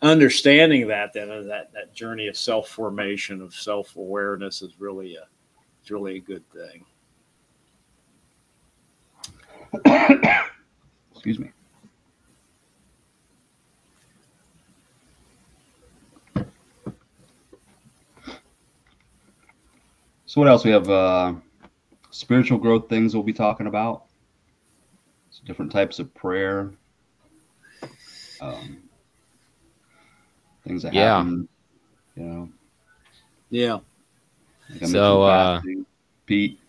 understanding that then uh, that that journey of self formation of self awareness is really a it's really a good thing. Excuse me. So what else we have? Uh, spiritual growth things we'll be talking about. So different types of prayer. Um, things that yeah. happen. You know. Yeah. Like so, uh, Pete.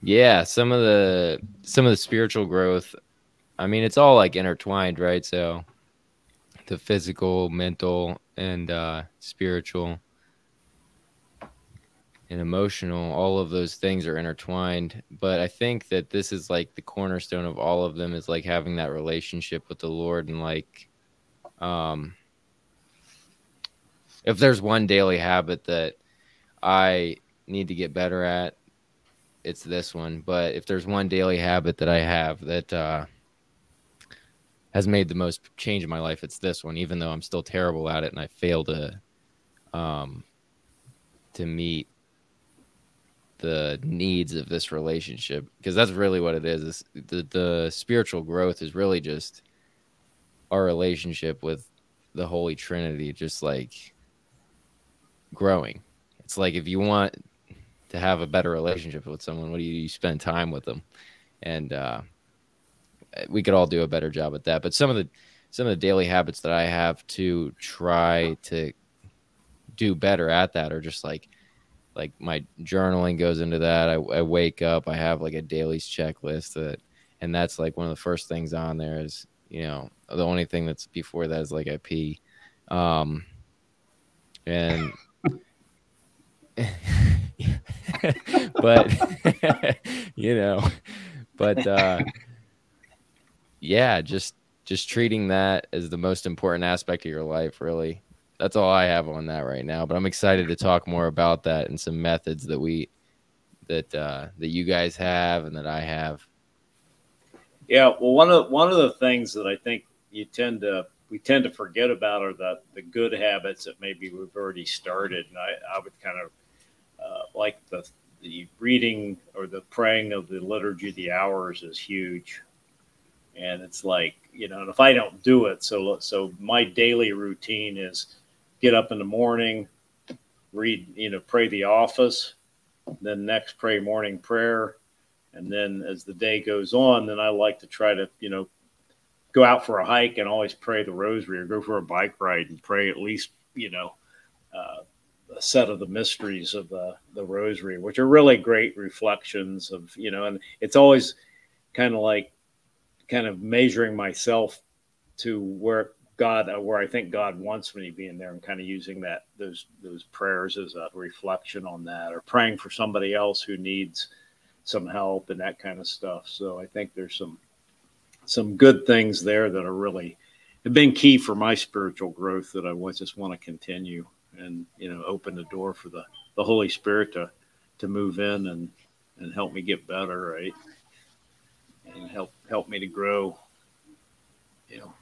Yeah, some of the some of the spiritual growth. I mean, it's all like intertwined, right? So, the physical, mental, and uh, spiritual and emotional all of those things are intertwined. But i think that this is like the cornerstone of all of them is like having that relationship with the lord and like um if there's one daily habit that i need to get better at it's this one. But if there's one daily habit that i have that uh has made the most change in my life it's this one even though i'm still terrible at it and i fail to um to meet the needs of this relationship because that's really what it is. The the spiritual growth is really just our relationship with the Holy Trinity, just like growing. It's like if you want to have a better relationship with someone, what do you, you spend time with them? And uh, we could all do a better job at that. But some of the some of the daily habits that I have to try to do better at that are just like like my journaling goes into that. I, I wake up, I have like a dailies checklist that, and that's like one of the first things on there is, you know, the only thing that's before that is like I pee. Um, and, but, you know, but, uh, yeah, just, just treating that as the most important aspect of your life, really that's all I have on that right now. But I'm excited to talk more about that and some methods that we that uh, that you guys have and that I have. Yeah, well, one of one of the things that I think you tend to we tend to forget about are the the good habits that maybe we've already started, and I, I would kind of uh, like the the reading or the praying of the liturgy of the hours is huge and it's like you know and if i don't do it so so my daily routine is get up in the morning, read, you know, pray the office, then next pray morning prayer. And then as the day goes on, then I like to try to, you know, go out for a hike and always pray the rosary or go for a bike ride and pray at least, you know, uh, a set of the mysteries of the, the rosary, which are really great reflections of, you know, and it's always kind of like kind of measuring myself to where God, uh, where I think God wants me to be in there, and kind of using that those those prayers as a reflection on that, or praying for somebody else who needs some help and that kind of stuff. So I think there's some some good things there that are really have been key for my spiritual growth that I just want to continue and you know open the door for the the Holy Spirit to to move in and and help me get better, right? And help help me to grow, you know,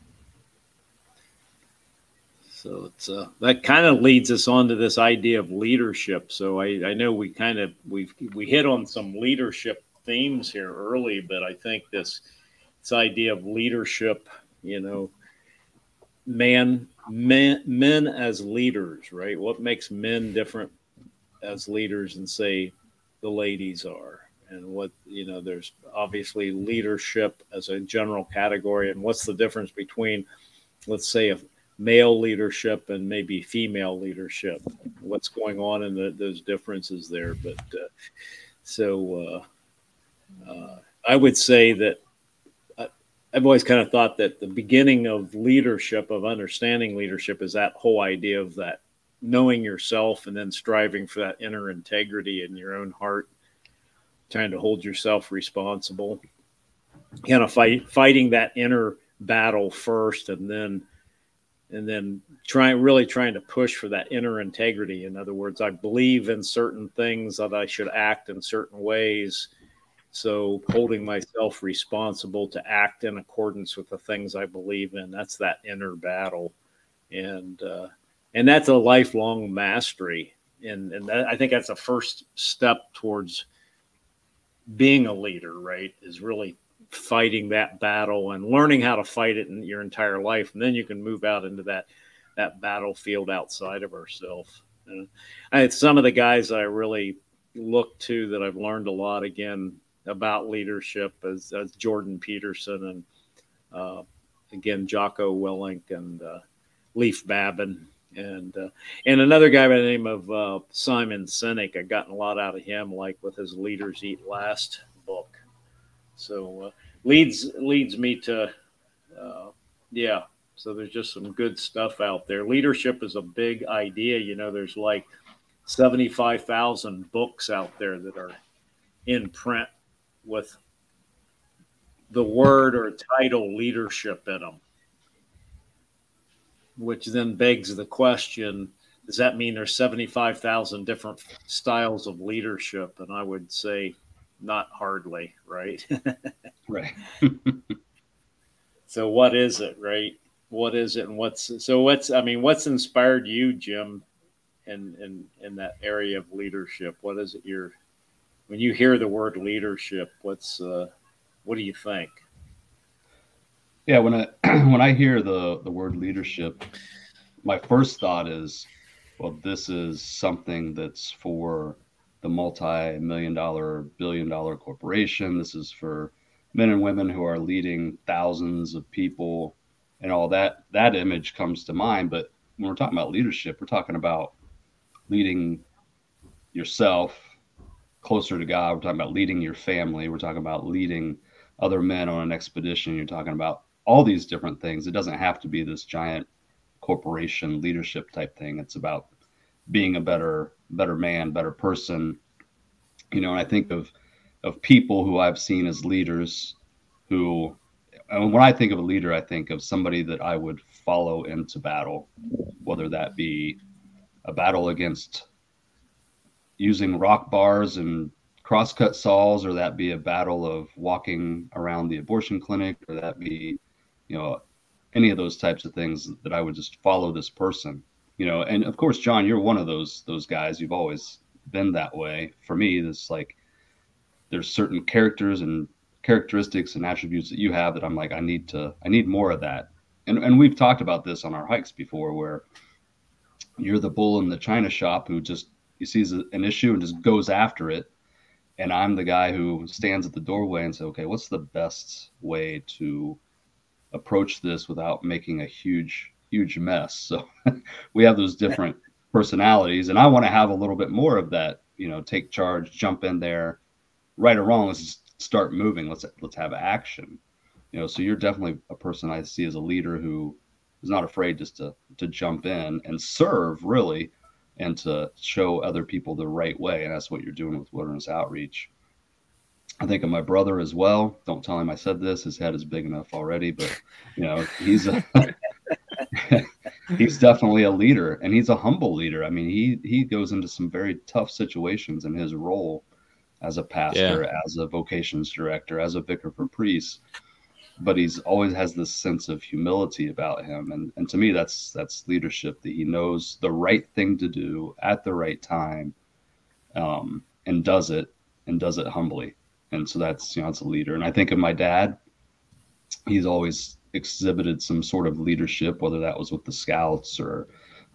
so it's uh, that kind of leads us on to this idea of leadership. So I, I know we kind of we we hit on some leadership themes here early, but I think this this idea of leadership, you know, man men men as leaders, right? What makes men different as leaders and say the ladies are? And what you know, there's obviously leadership as a general category, and what's the difference between, let's say, a male leadership and maybe female leadership. What's going on in the, those differences there? But uh, so uh, uh, I would say that I, I've always kind of thought that the beginning of leadership, of understanding leadership, is that whole idea of that knowing yourself and then striving for that inner integrity in your own heart, trying to hold yourself responsible, kind of fight fighting that inner battle first, and then and then trying really trying to push for that inner integrity. In other words i believe in certain things that i should act in certain ways. So holding myself responsible to act in accordance with the things i believe in that's that inner battle. And uh, and that's a lifelong mastery. And and that, i think that's the first step towards being a leader right is really fighting that battle and learning how to fight it in your entire life and then you can move out into that that battlefield outside of ourselves and I some of the guys I really look to that I've learned a lot again about leadership as, as Jordan Peterson and uh, again Jocko Willink and uh, Leif Babin and uh, and another guy by the name of uh, Simon Sinek. I've gotten a lot out of him, like with his Leaders Eat Last book. So uh, leads leads me to, uh, yeah. So there's just some good stuff out there. Leadership is a big idea. You know, there's like seventy five thousand books out there that are in print with the word or title leadership in them, which then begs the question does that mean there's 75,000 different styles of leadership? And I would say not hardly, right? right. so what is it, right? What is it and what's so what's I mean, what's inspired you, Jim, in in in that area of leadership? What is it you're when you hear the word leadership, what's uh what do you think? Yeah, when I when I hear the the word leadership, my first thought is, well, this is something that's for the multi-million dollar, billion dollar corporation. This is for men and women who are leading thousands of people and all that. That image comes to mind. But when we're talking about leadership, we're talking about leading yourself closer to God. We're talking about leading your family. We're talking about leading other men on an expedition. You're talking about all these different things. It doesn't have to be this giant corporation leadership type thing. It's about being a better better man, better person. You know, and I think of of people who I've seen as leaders who and when I think of a leader, I think of somebody that I would follow into battle, whether that be a battle against using rock bars and crosscut saws, or that be a battle of walking around the abortion clinic, or that be, you know, any of those types of things that I would just follow this person, you know. And of course, John, you're one of those those guys. You've always been that way. For me, this like there's certain characters and characteristics and attributes that you have that I'm like, I need to, I need more of that. And and we've talked about this on our hikes before, where you're the bull in the china shop who just he sees an issue and just goes after it, and I'm the guy who stands at the doorway and say, okay, what's the best way to approach this without making a huge huge mess? So we have those different personalities, and I want to have a little bit more of that. You know, take charge, jump in there, right or wrong. Let's start moving. Let's let's have action. You know, so you're definitely a person I see as a leader who is not afraid just to to jump in and serve really and to show other people the right way. And that's what you're doing with wilderness outreach. I think of my brother as well. Don't tell him I said this. His head is big enough already, but you know, he's a he's definitely a leader and he's a humble leader. I mean, he he goes into some very tough situations in his role as a pastor, yeah. as a vocations director, as a vicar for priests. But he's always has this sense of humility about him, and and to me, that's that's leadership. That he knows the right thing to do at the right time, um, and does it and does it humbly. And so that's you know that's a leader. And I think of my dad. He's always exhibited some sort of leadership, whether that was with the Scouts or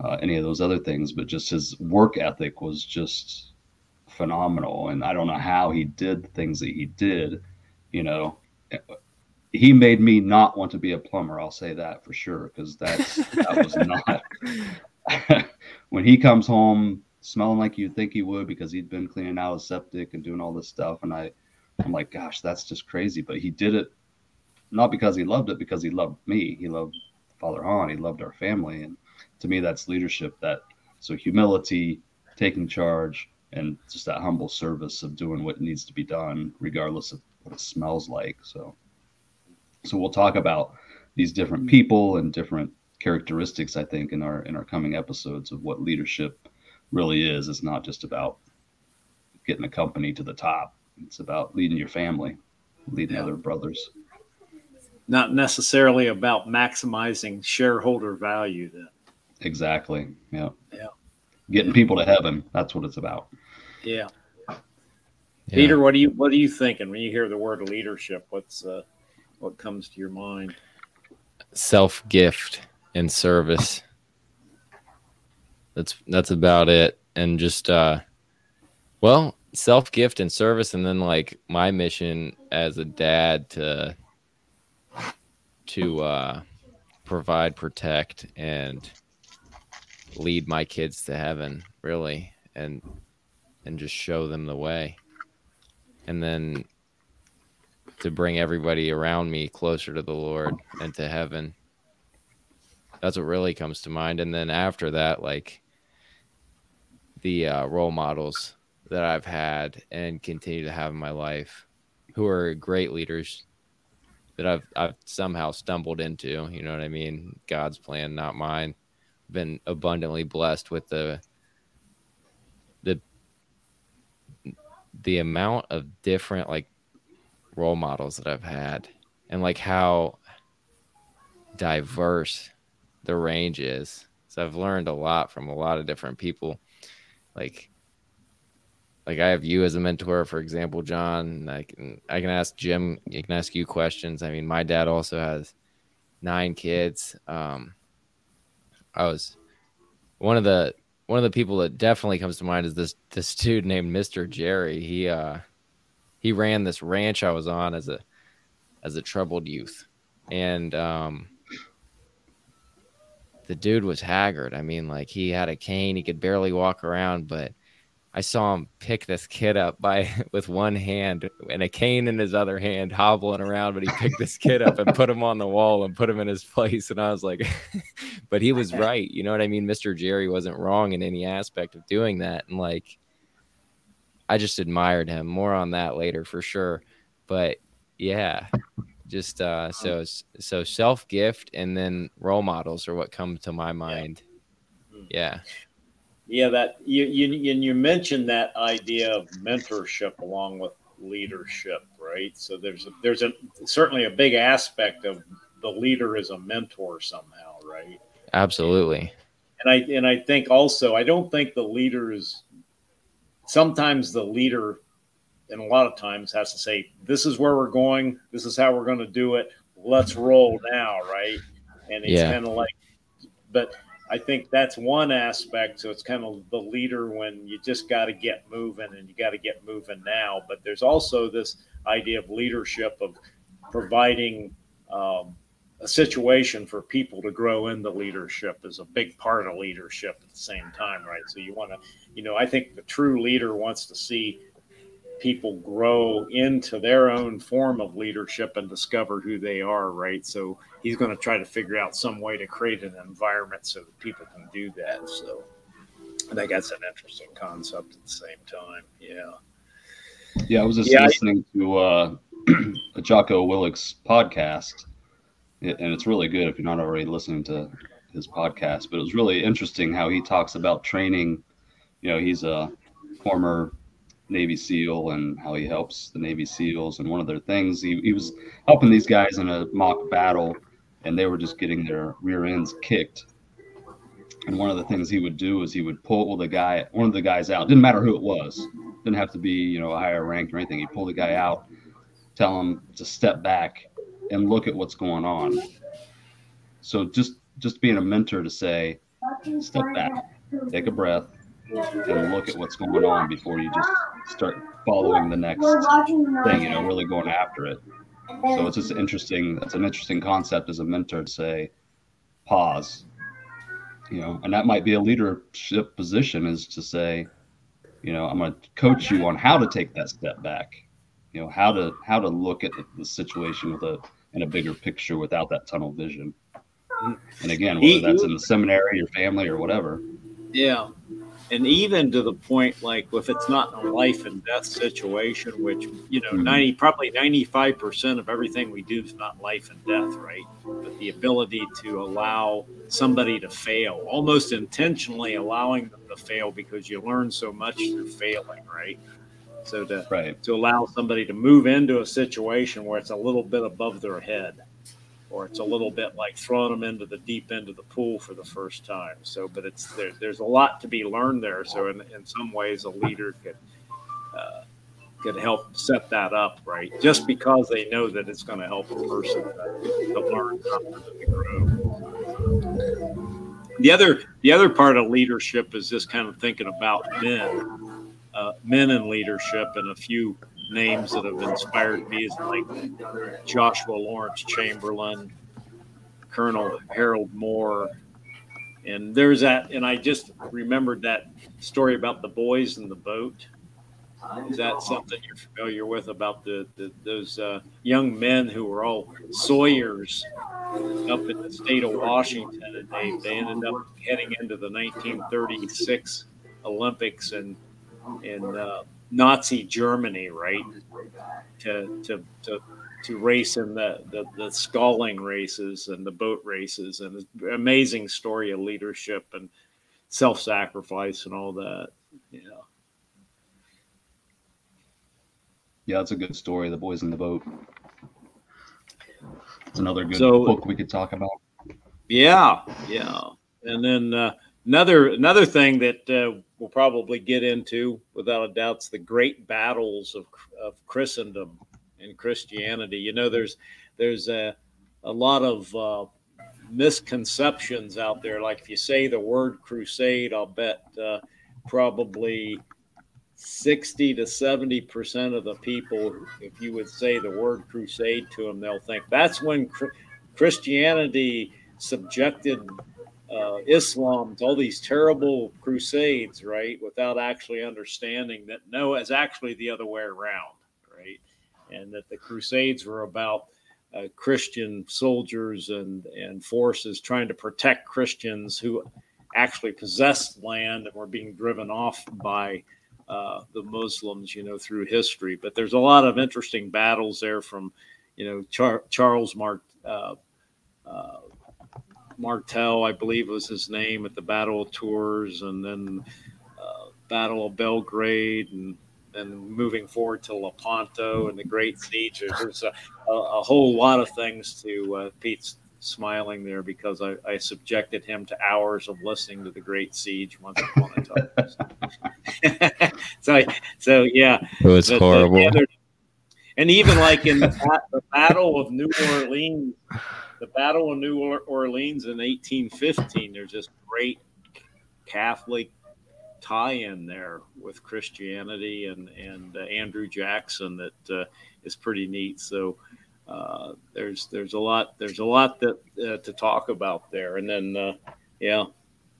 uh, any of those other things. But just his work ethic was just phenomenal. And I don't know how he did the things that he did. You know, he made me not want to be a plumber. I'll say that for sure because that's that was not. when he comes home smelling like you'd think he would because he'd been cleaning out his septic and doing all this stuff, and I, I'm like, gosh, that's just crazy. But he did it not because he loved it, because he loved me. He loved Father Hahn. He loved our family, and to me, that's leadership. That so humility, taking charge, and just that humble service of doing what needs to be done, regardless of what it smells like. So, so we'll talk about these different mm-hmm. people and different characteristics. I think in our in our coming episodes of what leadership really is. It's not just about getting a company to the top. It's about leading your family, leading yeah. other brothers. Not necessarily about maximizing shareholder value. Then. Exactly. Yeah. Yeah. Getting people to heaven. That's what it's about. Yeah. yeah. Peter, what do you what are you thinking when you hear the word leadership? What's uh, what comes to your mind? Self gift and service. That's that's about it. And just uh well, self gift and service and then like my mission as a dad to to uh provide, protect and lead my kids to heaven, really. And and just show them the way. And then to bring everybody around me closer to the Lord and to heaven. That's what really comes to mind. And then after that, like the uh, role models that I've had and continue to have in my life who are great leaders that I've I've somehow stumbled into, you know what I mean? God's plan, not mine. Been abundantly blessed with the the the amount of different like role models that I've had and like how diverse the range is. So I've learned a lot from a lot of different people. Like like I have you as a mentor, for example, John. I can I can ask Jim, I can ask you questions. I mean, my dad also has nine kids. Um I was one of the one of the people that definitely comes to mind is this this dude named Mr. Jerry. He uh he ran this ranch I was on as a as a troubled youth. And um the dude was haggard. I mean, like he had a cane, he could barely walk around, but I saw him pick this kid up by with one hand and a cane in his other hand, hobbling around. But he picked this kid up and put him on the wall and put him in his place. And I was like, but he was right. You know what I mean? Mr. Jerry wasn't wrong in any aspect of doing that. And like, I just admired him. More on that later for sure. But yeah, just uh, so so self gift and then role models are what come to my mind. Yeah. Yeah, that you you you mentioned that idea of mentorship along with leadership, right? So there's a, there's a certainly a big aspect of the leader is a mentor somehow, right? Absolutely. And I and I think also I don't think the leader is sometimes the leader and a lot of times has to say this is where we're going, this is how we're going to do it. Let's roll now, right? And it's yeah. kind of like but I think that's one aspect. So it's kind of the leader when you just got to get moving and you got to get moving now. But there's also this idea of leadership of providing um, a situation for people to grow into leadership is a big part of leadership at the same time, right? So you want to, you know, I think the true leader wants to see people grow into their own form of leadership and discover who they are, right? So he's going to try to figure out some way to create an environment so that people can do that. So I think that's an interesting concept at the same time. Yeah. Yeah, I was just yeah, listening I, to uh, a Jocko Willink's podcast, and it's really good if you're not already listening to his podcast. But it was really interesting how he talks about training. You know, he's a former Navy SEAL and how he helps the Navy SEALs. And one of their things, he, he was helping these guys in a mock battle, and they were just getting their rear ends kicked. And one of the things he would do is he would pull the guy, one of the guys out. Didn't matter who it was. Didn't have to be, you know, a higher ranked or anything. He'd pull the guy out, tell him to step back and look at what's going on. So just just being a mentor to say, step back, take a breath, and look at what's going on before you just start following the next thing, you know, really going after it. So it's just interesting. That's an interesting concept as a mentor to say, pause, you know, and that might be a leadership position is to say, you know, I'm going to coach you on how to take that step back, you know, how to how to look at the, the situation with a in a bigger picture without that tunnel vision. And again, whether that's in the seminary, your family, or whatever. Yeah, and even to the point like if it's not a life and death situation which you know mm-hmm. 90 probably 95% of everything we do is not life and death right but the ability to allow somebody to fail almost intentionally allowing them to fail because you learn so much through failing right so to right. to allow somebody to move into a situation where it's a little bit above their head or it's a little bit like throwing them into the deep end of the pool for the first time. So, but it's there, there's a lot to be learned there. So, in, in some ways, a leader could uh, could help set that up, right? Just because they know that it's going to help a person to, to learn to grow. The other the other part of leadership is just kind of thinking about men, uh, men in leadership, and a few names that have inspired me is like Joshua Lawrence Chamberlain, Colonel Harold Moore, and there's that. And I just remembered that story about the boys in the boat. Is that something you're familiar with about the, the those uh, young men who were all sawyers up in the state of Washington, and they, they ended up heading into the 1936 Olympics and and uh, Nazi Germany, right? To to to to race in the, the the sculling races and the boat races, and amazing story of leadership and self-sacrifice and all that. Yeah. Yeah, it's a good story. The boys in the boat. It's another good so, book we could talk about. Yeah, yeah, and then uh, another another thing that uh, we'll probably get into without a doubt the great battles of, of Christendom and Christianity. You know, there's there's a a lot of uh, misconceptions out there. Like if you say the word crusade, I'll bet uh, probably 60 to 70 percent of the people, if you would say the word crusade to them, they'll think that's when Christianity subjected uh, Islam to all these terrible crusades, right? Without actually understanding that no, it's actually the other way around, right? And that the crusades were about uh, Christian soldiers and and forces trying to protect Christians who actually possessed land and were being driven off by uh, the Muslims, you know, through history. But there's a lot of interesting battles there from, you know, Char- Charles Mart, uh, uh, Martel, I believe was his name, at the Battle of Tours, and then uh, Battle of Belgrade, and then moving forward to Lepanto and the Great Siege. There's a, a, a whole lot of things to uh, Pete's smiling there because I, I, subjected him to hours of listening to the Great Siege once upon a time. so, so yeah, it was but, horrible. And even like in the, the, Battle of New Orleans, the Battle of New Orleans in 1815, there's this great Catholic tie-in there with Christianity and and uh, Andrew Jackson that uh, is pretty neat. So uh, there's there's a lot there's a lot that uh, to talk about there, and then uh, yeah,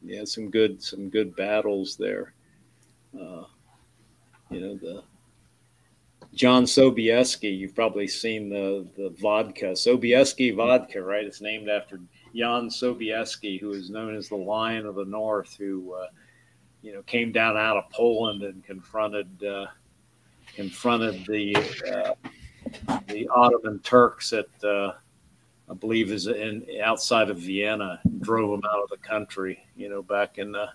yeah, some good some good battles there. Uh, you know the John Sobieski. You've probably seen the the vodka Sobieski vodka, right? It's named after Jan Sobieski, who is known as the Lion of the North, who uh, you know came down out of Poland and confronted uh, confronted the the Ottoman Turks at uh, I believe is in outside of Vienna drove them out of the country. You know, back in the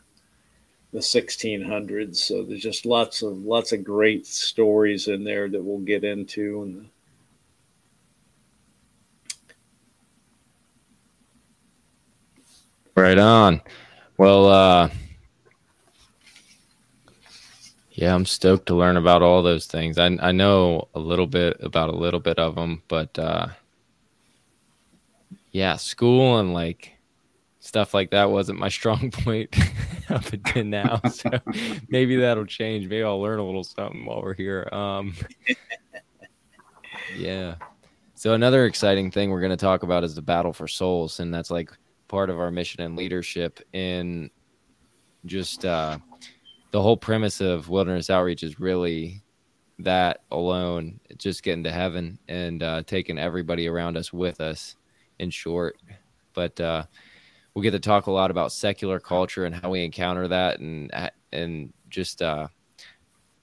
the 1600s. So there's just lots of lots of great stories in there that we'll get into and. Right on. Well, uh, yeah, I'm stoked to learn about all those things. I I know a little bit about a little bit of them, but uh, yeah, school and like stuff like that wasn't my strong point up until now. So maybe that'll change. Maybe I'll learn a little something while we're here. Um, yeah. So another exciting thing we're going to talk about is the battle for souls, and that's like part of our mission and leadership in just uh, the whole premise of wilderness outreach is really that alone, just getting to heaven and uh, taking everybody around us with us. In short, but uh, we'll get to talk a lot about secular culture and how we encounter that, and and just uh,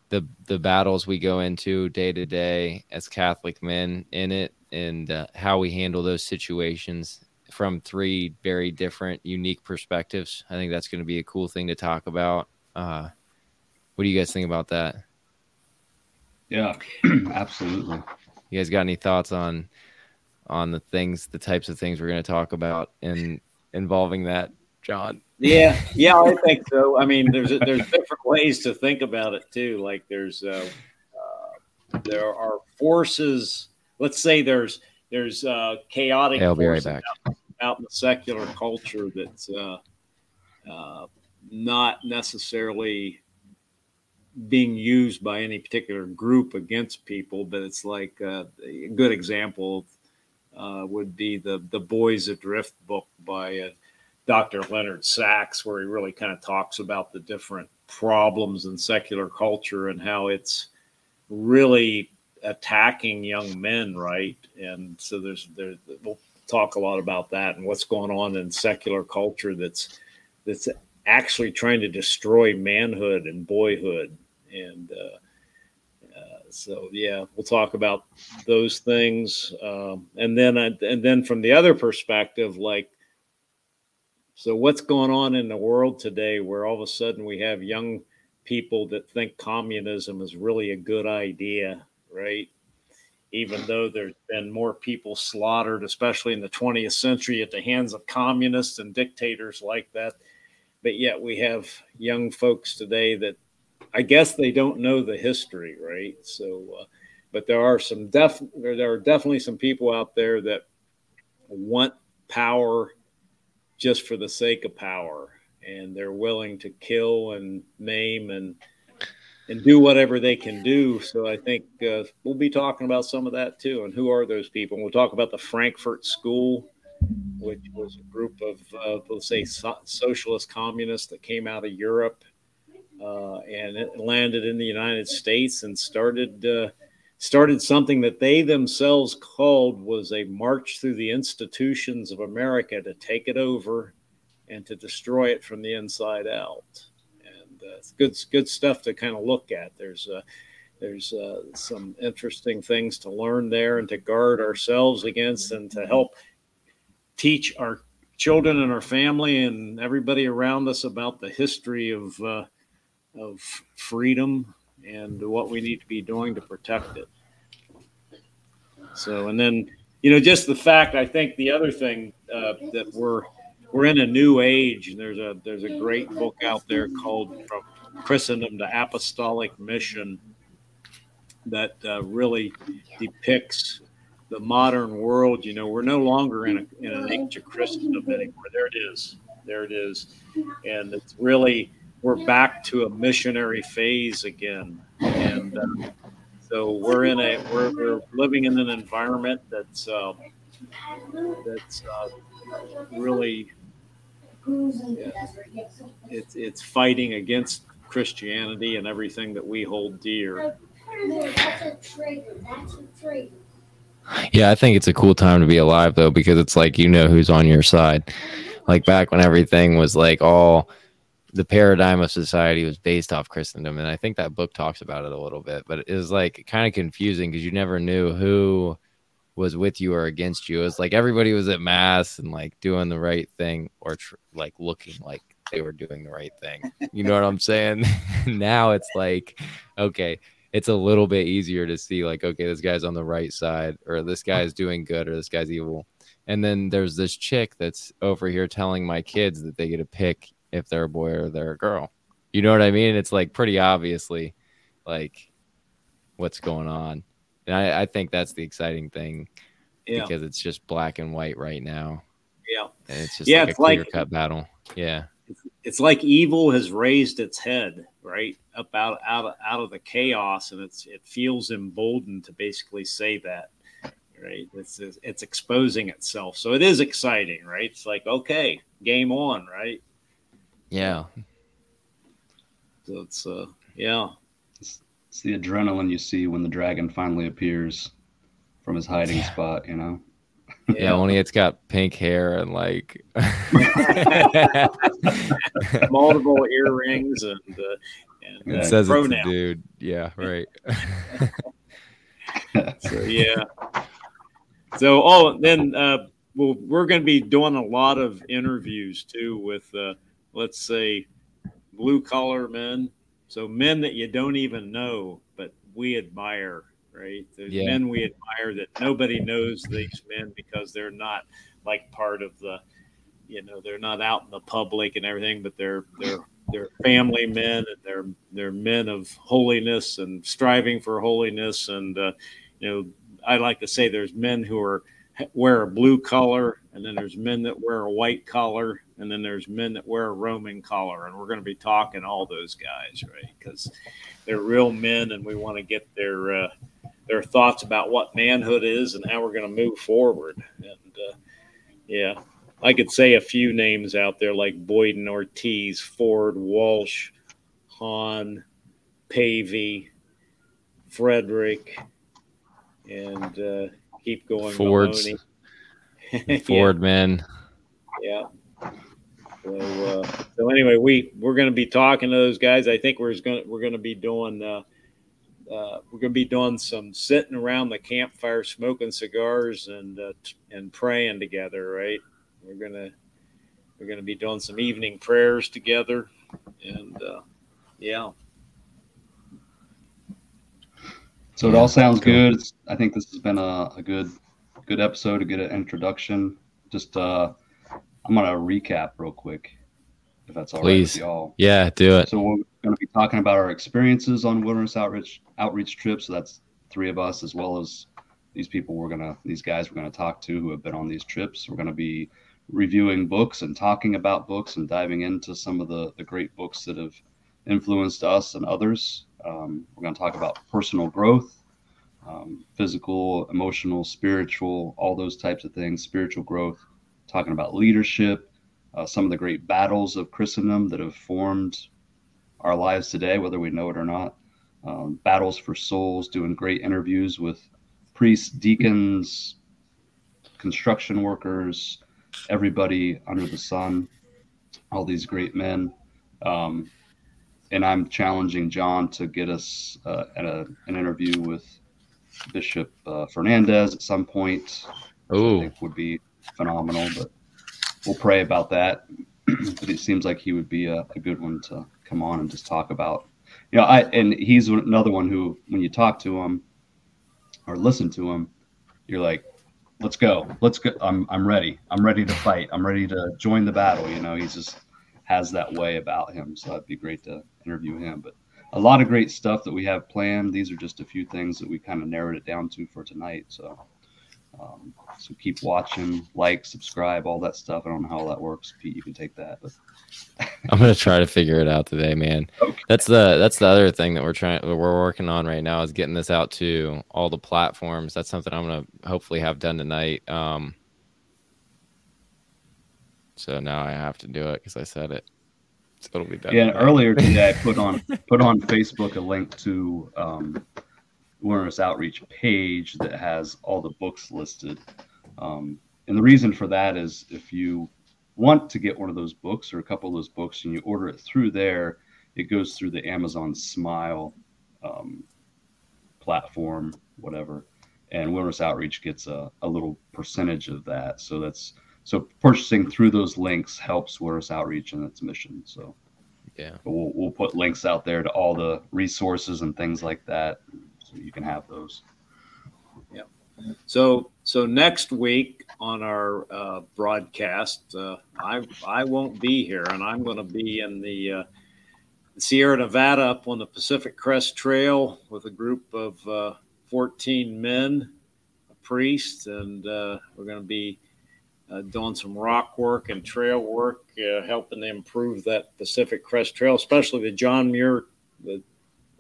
the the battles we go into day to day as Catholic men in it, and uh, how we handle those situations from three very different, unique perspectives. I think that's going to be a cool thing to talk about. Uh, what do you guys think about that? Yeah, absolutely. You guys got any thoughts on on the things, the types of things we're going to talk about in involving that, John? Yeah, yeah, I think so. I mean, there's there's different ways to think about it too. Like there's uh, uh, there are forces. Let's say there's there's uh, chaotic. I'll be right back. Out, out in the secular culture that's uh, uh, not necessarily being used by any particular group against people, but it's like uh, a good example uh, would be the the Boys Adrift book by uh, Dr. Leonard Sax, where he really kind of talks about the different problems in secular culture and how it's really attacking young men, right? And so there's there we'll talk a lot about that and what's going on in secular culture that's that's actually trying to destroy manhood and boyhood and uh, so yeah, we'll talk about those things, um, and then uh, and then from the other perspective, like so what's going on in the world today, where all of a sudden we have young people that think communism is really a good idea, right? Even though there's been more people slaughtered, especially in the 20th century, at the hands of communists and dictators like that. But yet we have young folks today that I guess they don't know the history, right? So, uh, but there are some def there are definitely some people out there that want power just for the sake of power, and they're willing to kill and maim and and do whatever they can do. So I think uh, we'll be talking about some of that too. And who are those people? And we'll talk about the Frankfurt School which was a group of, uh, let's say, so- socialist communists that came out of Europe uh, and it landed in the United States and started uh, started something that they themselves called was a march through the institutions of America to take it over and to destroy it from the inside out. And uh, it's good good stuff to kind of look at. There's uh, there's uh, some interesting things to learn there and to guard ourselves against and to help teach our children and our family and everybody around us about the history of uh, of freedom and what we need to be doing to protect it. So, and then you know, just the fact I think the other thing uh, that we're we're in a new age, and there's a there's a great book out there called From Christendom to Apostolic Mission that uh, really depicts the modern world. You know, we're no longer in, a, in an age of Christendom anymore. There it is. There it is. And it's really, we're back to a missionary phase again. And uh, so we're in a, we're, we're living in an environment that's, uh, that's uh, really, yeah, it's, it's fighting against Christianity and everything that we hold dear. Yeah, I think it's a cool time to be alive though because it's like you know who's on your side. Like back when everything was like all the paradigm of society was based off Christendom, and I think that book talks about it a little bit. But it was like kind of confusing because you never knew who was with you or against you. It was like everybody was at mass and like doing the right thing or tr- like looking like they were doing the right thing. You know what I'm saying? now it's like, okay, it's a little bit easier to see like okay this guy's on the right side or this guy's doing good or this guy's evil and then there's this chick that's over here telling my kids that they get to pick if they're a boy or they're a girl you know what i mean it's like pretty obviously like what's going on and i, I think that's the exciting thing Yeah. because it's just black and white right now Yeah. and it's just Yeah, like a it's like- clear cut battle yeah It's like evil has raised its head, right? Up out, out, of- out of the chaos. And it's, it feels emboldened to basically say that, right? It's, it's exposing itself. So it is exciting, right? It's like, okay, game on, right? Yeah So it's, uh, yeah. It's the adrenaline you see when the dragon finally appears from his hiding Yeah. spot, you know? yeah only it's got pink hair and like Multiple earrings and, uh, and It uh, says it's a dude. Yeah, right. So yeah. So oh, then uh, well, we're going to be doing a lot of interviews too with, uh, let's say, blue collar men. So men that you don't even know, but we admire. Right? There's Yeah. men we admire that nobody knows these men because they're not like part of the, you know, they're not out in the public and everything, but they're they're they're family men and they're they're men of holiness and striving for holiness and uh, you know I like to say there's men who are wear a blue collar and then there's men that wear a white collar and then there's men that wear a Roman collar. And we're going to be talking all those guys right? Because they're real men and we want to get their uh, their thoughts about what manhood is and how we're going to move forward. And uh, yeah I could say a few names out there like Boyden Ortiz, Ford, Walsh, Hahn, Pavey, Frederick, and uh, keep going. Fords. Ford man. yeah. So, uh, so anyway, we we're going to be talking to those guys. I think we're going we're going to be doing uh, uh, we're going to be doing some sitting around the campfire, smoking cigars, and uh, t- and praying together. Right? We're gonna we're going to be doing some evening prayers together, and uh, yeah, So it all sounds cool. good. It's, I think this has been a, a good good episode, a good introduction. Just uh I'm gonna recap real quick, if that's all right Please. with y'all. Yeah, do it. So we're going to be talking about our experiences on wilderness outreach outreach trips. So that's three of us, as well as these people we're gonna these guys we're gonna talk to who have been on these trips. We're going to be reviewing books and talking about books and diving into some of the the great books that have influenced us and others. Um, we're going to talk about personal growth, um, physical, emotional, spiritual, all those types of things, spiritual growth. talking about leadership, uh, some of the great battles of Christendom that have formed our lives today, whether we know it or not. Um, battles for souls, doing great interviews with priests, deacons, construction workers, everybody under the sun, all these great men. Um, and I'm challenging John to get us uh, at a, an interview with Bishop uh, Fernandez at some point. Oh, I think would be phenomenal, but we'll pray about that. but it seems like he would be a, a, good one to come on and just talk about. You know, I and he's another one who, when you talk to him or listen to him, you're like, let's go, let's go. I'm I'm ready. I'm ready to fight. I'm ready to join the battle. You know, he's just has that way about him. So it'd be great to interview him. But a lot of great stuff that we have planned. These are just a few things that we kind of narrowed it down to for tonight. So, um, so keep watching, like, subscribe, all that stuff. I don't know how all that works. Pete, you can take that. But I'm gonna try to figure it out today, man. Okay. That's the that's the other thing that we're trying we're working on right now is getting this out to all the platforms. That's something I'm gonna hopefully have done tonight. Um, so now I have to do it because I said it. It'll be done. Yeah, earlier today I put on put on Facebook a link to um, Wilderness Outreach page that has all the books listed. Um, and the reason for that is if you want to get one of those books or a couple of those books and you order it through there, it goes through the Amazon Smile um, platform, whatever. And Wilderness Outreach gets a, a little percentage of that. So that's so purchasing through those links helps Wilderness Outreach and its mission. So yeah, we'll, we'll put links out there to all the resources and things like that, so you can have those. Yeah. So so next week on our uh, broadcast, uh, I I won't be here, and I'm going to be in the uh, Sierra Nevada up on the Pacific Crest Trail with a group of uh, 14 men, a priest, and uh, we're going to be uh, doing some rock work and trail work, uh, helping to improve that Pacific Crest Trail, especially the John Muir the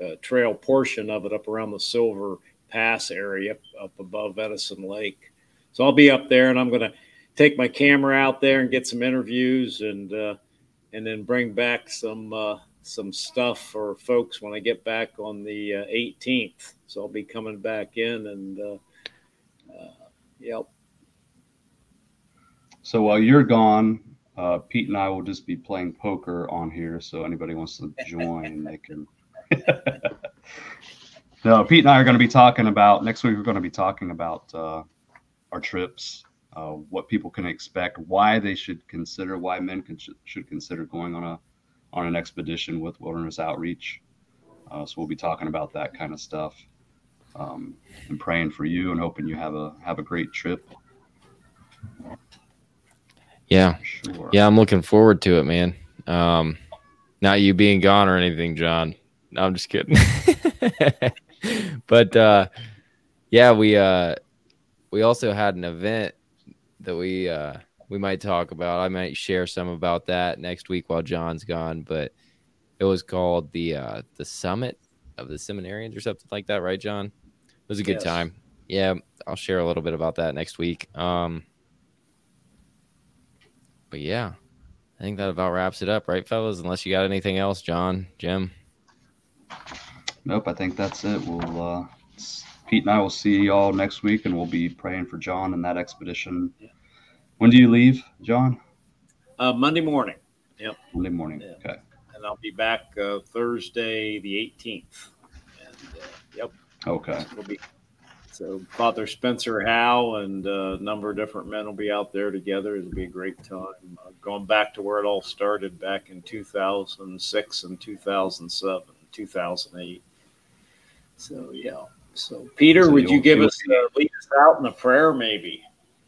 uh, trail portion of it up around the Silver Pass area up, up above Edison Lake. So I'll be up there, and I'm going to take my camera out there and get some interviews, and uh, and then bring back some uh, some stuff for folks when I get back on the 18th. Uh, so I'll be coming back in, and yep so while you're gone, uh, Pete and I will just be playing poker on here. So anybody wants to join, they can. no, Pete and I are going to be talking about next week. We're going to be talking about uh, our trips, uh, what people can expect, why they should consider, why men can, should consider going on a on an expedition with Wilderness Outreach. Uh, so we'll be talking about that kind of stuff, um, and praying for you and hoping you have a have a great trip. Yeah. Sure. Yeah, I'm looking forward to it, man. Um, not you being gone or anything, John. No, I'm just kidding. but uh, yeah, we uh, we also had an event that we uh, we might talk about. I might share some about that next week while John's gone. But it was called the uh, the Summit of the Seminarians or something like that, right, John? It was a good yes. time. Yeah, I'll share a little bit about that next week. Um, but yeah, I think that about wraps it up, right, fellas? Unless you got anything else, John, Jim. Nope, I think that's it. We'll uh, Pete and I will see y'all next week, and we'll be praying for John and that expedition. When do you leave, John? Uh, Monday morning. Yep. Monday morning. Yeah. Okay. And I'll be back uh, Thursday the 18th. And, uh, yep. Okay. We'll be so Father Spencer Howe and a number of different men will be out there together. It'll be a great time. Uh, going back to where it all started back in 2006 and 2007, 2008. So yeah. So Peter, so would you give us uh, lead us out in a prayer, maybe?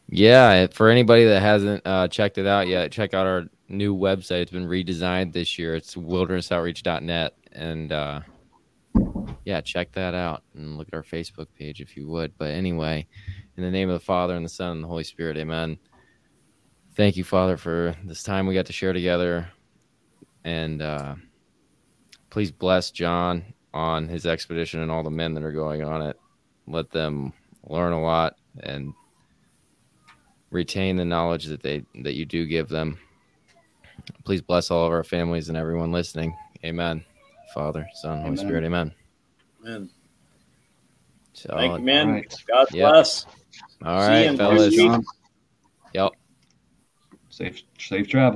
Yeah, for anybody that hasn't uh, checked it out yet, check out our new website. It's been redesigned this year. It's wildernessoutreach.net, and uh, yeah, check that out and look at our Facebook page if you would. But anyway, in the name of the Father and the Son and the Holy Spirit, amen. Thank you, Father, for this time we got to share together. And uh, please bless John on his expedition and all the men that are going on it. Let them learn a lot and retain the knowledge that they that you do give them. Please bless all of our families and everyone listening. Amen. Father, Son, Holy Amen. Spirit. Amen. Amen. So, thank you, man. All right. God Yep. bless. all See right, fellas. two weeks. John, Yep. safe safe travel.